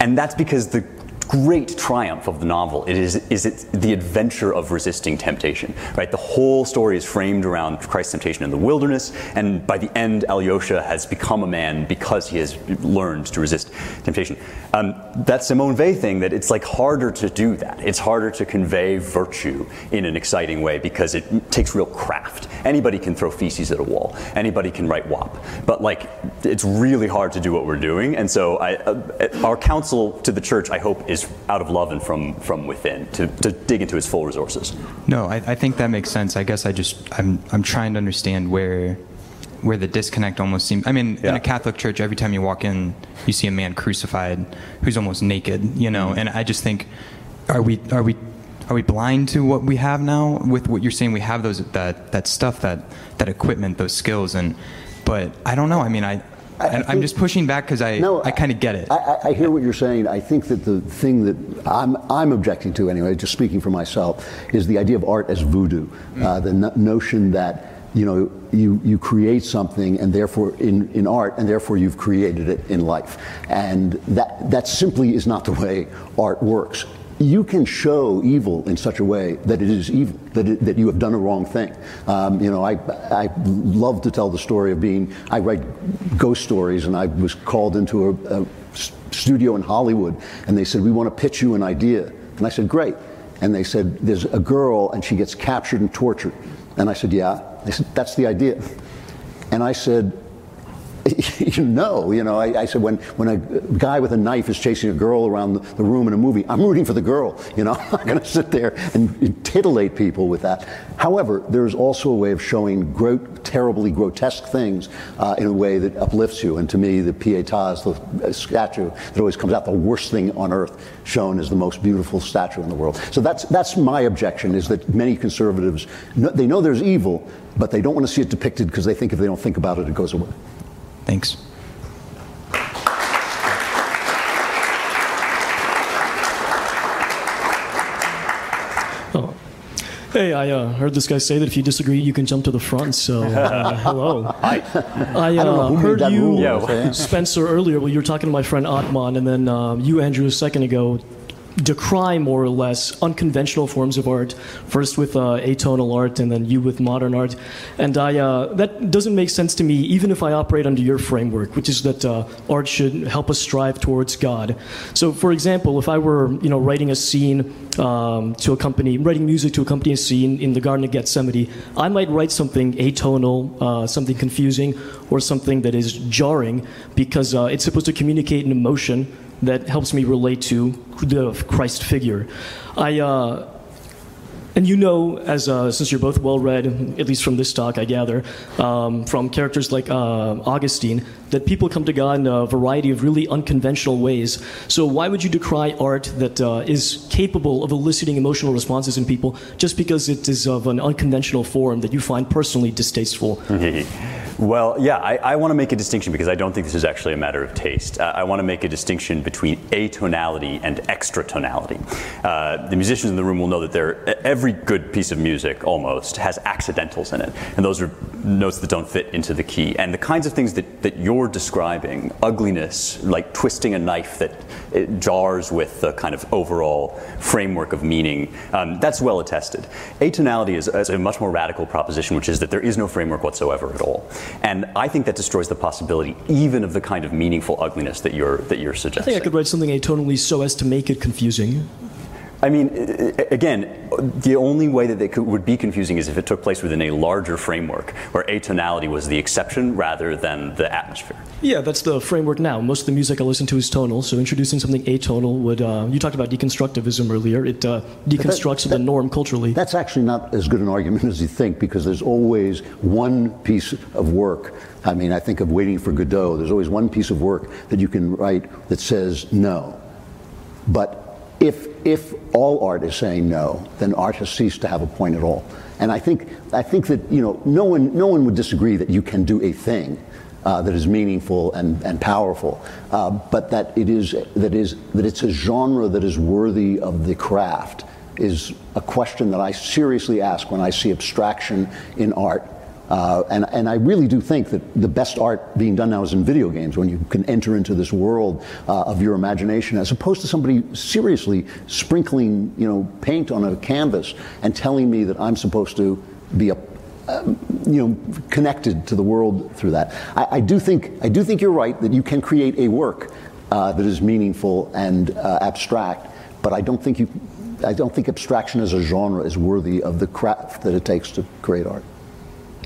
and that's because the great triumph of the novel it is, is it the adventure of resisting temptation. Right, the whole story is framed around Christ's temptation in the wilderness, and by the end, Alyosha has become a man because he has learned to resist temptation. Um, that Simone Weil thing that it's like harder to do that. It's harder to convey virtue in an exciting way because it takes real craft. Anybody can throw feces at a wall. Anybody can write WAP, but like it's really hard to do what we're doing. And so, I, uh, our counsel to the church, I hope, is is out of love and from, from within to, to dig into his full resources. No, I, I think that makes sense. I guess I just I'm I'm trying to understand where where the disconnect almost seems. I mean, yeah. in a Catholic church, every time you walk in, you see a man crucified who's almost naked, you know. Mm-hmm. And I just think, are we are we are we blind to what we have now with what you're saying? We have those that that stuff that that equipment, those skills, and but I don't know. I mean, I I, am just pushing back because I, no, I kind of get it. I, I, hear what you're saying. I think that the thing that I'm, I'm objecting to, anyway, just speaking for myself, is the idea of art as voodoo. Mm. Uh, the no- notion that you know, you, you create something and therefore in, in art and therefore you've created it in life. And that, that simply is not the way art works. You can show evil in such a way that it is evil, that, it, that you have done a wrong thing. Um, you know, I, I love to tell the story of being, I write ghost stories and I was called into a, a studio in Hollywood and they said, we want to pitch you an idea. And I said, great. And they said, there's a girl and she gets captured and tortured. And I said, yeah. They said, that's the idea. And I said, you know, you know, I, I, said when, when a guy with a knife is chasing a girl around the, room in a movie, I'm rooting for the girl. You know, I'm not going to sit there and, titillate people with that. However, there's also a way of showing terribly grotesque things uh, in a way that uplifts you. And to me, the Pietas, the statue that always comes out, the worst thing on earth, shown as the most beautiful statue in the world. So that's that's my objection: is that many conservatives they know there's evil, but they don't want to see it depicted because they think if they don't think about it, it goes away. Thanks. Oh. Hey, I uh, heard this guy say that if you disagree, you can jump to the front. So, uh, hello. Hi. I, uh, heard you, Yeah. Spencer, earlier. Well, you were talking to my friend Atman, and then um, you, Andrew, a second ago, decry more or less unconventional forms of art. First with uh, atonal art, and then you with modern art. And I uh, that doesn't make sense to me, even if I operate under your framework, which is that uh, art should help us strive towards God. So, for example, if I were you know writing a scene um, to accompany writing music to accompany a scene in the Garden of Gethsemane, I might write something atonal, uh, something confusing, or something that is jarring because uh, it's supposed to communicate an emotion that helps me relate to the Christ figure. I, uh, and you know, as uh, since you're both well read, at least from this talk, I gather, um, from characters like uh, Augustine, that people come to God in a variety of really unconventional ways. So why would you decry art that uh, is capable of eliciting emotional responses in people just because it is of an unconventional form that you find personally distasteful? Well, yeah, I, I want to make a distinction because I don't think this is actually a matter of taste. Uh, I want to make a distinction between atonality and extratonality. Uh, the musicians in the room will know that every good piece of music almost has accidentals in it, and those are notes that don't fit into the key. And the kinds of things that, that you're describing, ugliness, like twisting a knife that jars with the kind of overall framework of meaning, um, that's well attested. Atonality is, is a much more radical proposition, which is that there is no framework whatsoever at all. And I think that destroys the possibility even of the kind of meaningful ugliness that you're that you're suggesting. I think I could write something atonally so as to make it confusing. I mean, again, the only way that it could, would be confusing is if it took place within a larger framework where atonality was the exception rather than the atmosphere. Yeah, that's the framework now. Most of the music I listen to is tonal, so introducing something atonal would. Uh, you talked about deconstructivism earlier. It uh, deconstructs that, that, the norm culturally. That's actually not as good an argument as you think because there's always one piece of work. I mean, I think of Waiting for Godot. There's always one piece of work that you can write that says no. But if, if all art is saying no, then art has ceased to have a point at all. And I think, I think that you know, no, one, no one would disagree that you can do a thing uh, that is meaningful and, and powerful, uh, but that, it is, that, is, that it's a genre that is worthy of the craft is a question that I seriously ask when I see abstraction in art uh, and, and I really do think that the best art being done now is in video games when you can enter into this world uh, of your imagination as opposed to somebody seriously sprinkling you know, paint on a canvas and telling me that I'm supposed to be a um, you know, connected to the world through that. I, I, do think I do think you're right that you can create a work uh, that is meaningful and uh, abstract, but I don't think you, I don't think abstraction as a genre is worthy of the craft that it takes to create art.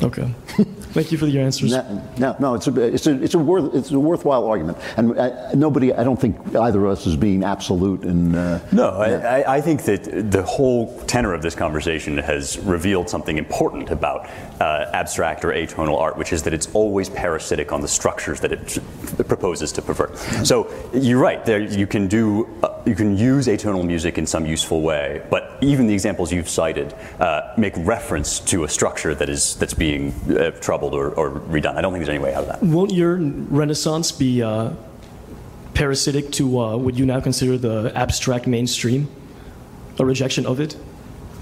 Okay. Thank you for your answers. No, no, no it's, a, it's, a, it's, a worth, it's a worthwhile argument. And uh, nobody, I don't think either of us is being absolute. In, uh, no, yeah. I, I, think that the whole tenor of this conversation has revealed something important about uh, abstract or atonal art, which is that it's always parasitic on the structures that it proposes to pervert. So you're right. There, you can do, uh, you can use atonal music in some useful way, but even the examples you've cited uh, make reference to a structure that is that's being uh, troubled or, or, redone. I don't think there's any way out of that. Won't your Renaissance be uh, parasitic to uh, what you now consider the abstract mainstream? A rejection of it?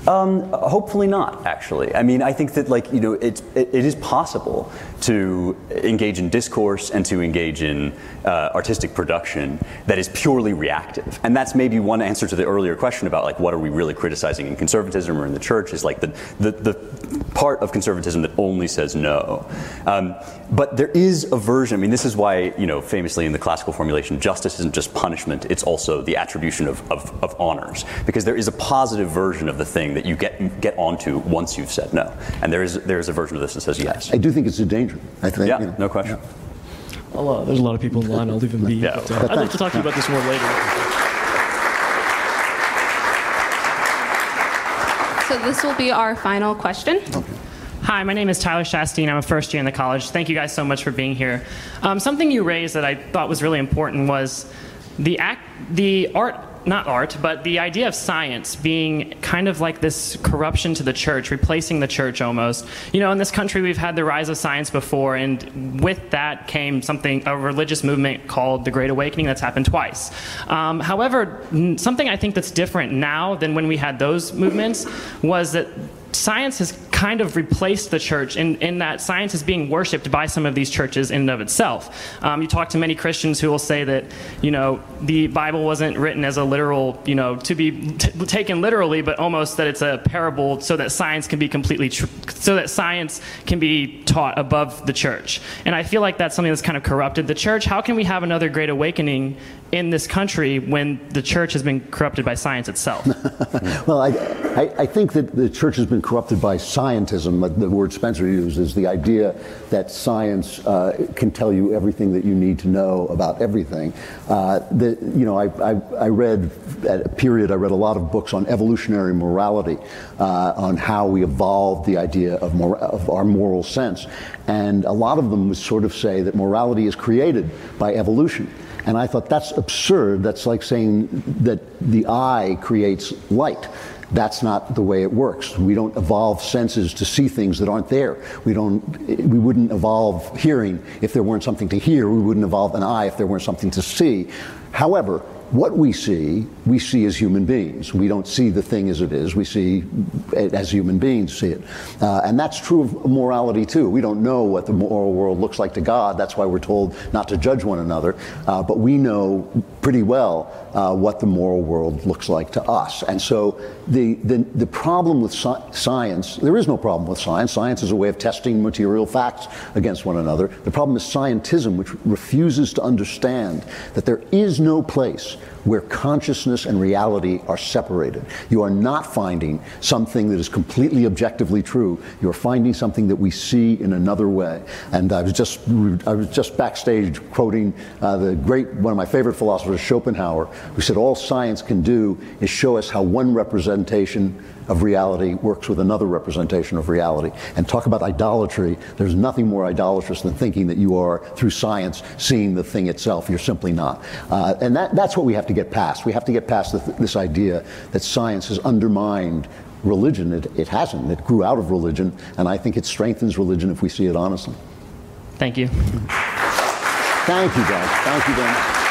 Um, hopefully not, actually. I mean, I think that, like, you know, it's, it, it is possible to engage in discourse and to engage in uh, artistic production that is purely reactive. And that's maybe one answer to the earlier question about, like, what are we really criticizing in conservatism or in the church is like the, the, the part of conservatism that only says no. Um, but there is a version, I mean, this is why, you know, famously in the classical formulation, justice isn't just punishment, it's also the attribution of, of, of honors. Because there is a positive version of the thing that you get, get onto once you've said no. And there is, there is a version of this that says yes. I do think it's a danger. I think, Yeah, you know, no question. Well, uh, there's a lot of people in line. I'll leave them be. Yeah. But, uh, I'd like to talk to you about this more later. So this will be our final question. Hi, my name is Tyler Shastine. I'm a first year in the college. Thank you guys so much for being here. Um, something you raised that I thought was really important was the act, the art, not art, but the idea of science being kind of like this corruption to the church, replacing the church almost. You know, in this country, we've had the rise of science before, and with that came something, a religious movement called the Great Awakening that's happened twice. Um, however, something I think that's different now than when we had those movements was that science has kind of replaced the church in, in that science is being worshipped by some of these churches in and of itself. Um, you talk to many Christians who will say that, you know, the Bible wasn't written as a literal, you know, to be t- taken literally, but almost that it's a parable so that science can be completely, tr- so that science can be taught above the church. And I feel like that's something that's kind of corrupted the church. How can we have another great awakening in this country when the church has been corrupted by science itself? Well, I, I, I think that the church has been corrupted by scientism. The word Spencer used is the idea that science uh, can tell you everything that you need to know about everything. Uh, the, you know, I, I, I read at a period. I read a lot of books on evolutionary morality, uh, on how we evolved the idea of, mor- of our moral sense, and a lot of them would sort of say that morality is created by evolution. And I thought that's absurd. That's like saying that the eye creates light. That's not the way it works. We don't evolve senses to see things that aren't there. We don't. We wouldn't evolve hearing if there weren't something to hear. We wouldn't evolve an eye if there weren't something to see. However, what we see, we see as human beings. We don't see the thing as it is. We see it as human beings see it. Uh, and that's true of morality too. We don't know what the moral world looks like to God. That's why we're told not to judge one another. Uh, but we know pretty well uh, what the moral world looks like to us. And so the, the, the problem with sci- science, there is no problem with science. Science is a way of testing material facts against one another. The problem is scientism, which refuses to understand that there is no place where consciousness and reality are separated. You are not finding something that is completely objectively true. You're finding something that we see in another way. And I was just I was just backstage quoting uh, the great one of my favorite philosophers, Schopenhauer, who said all science can do is show us how one representation of reality works with another representation of reality. And talk about idolatry. There's nothing more idolatrous than thinking that you are, through science, seeing the thing itself. You're simply not. Uh, and that, that's what we have to get past. We have to get past the, this idea that science has undermined religion. It, it hasn't. It grew out of religion. And I think it strengthens religion if we see it honestly. Thank you. Thank you, guys. Thank you very much.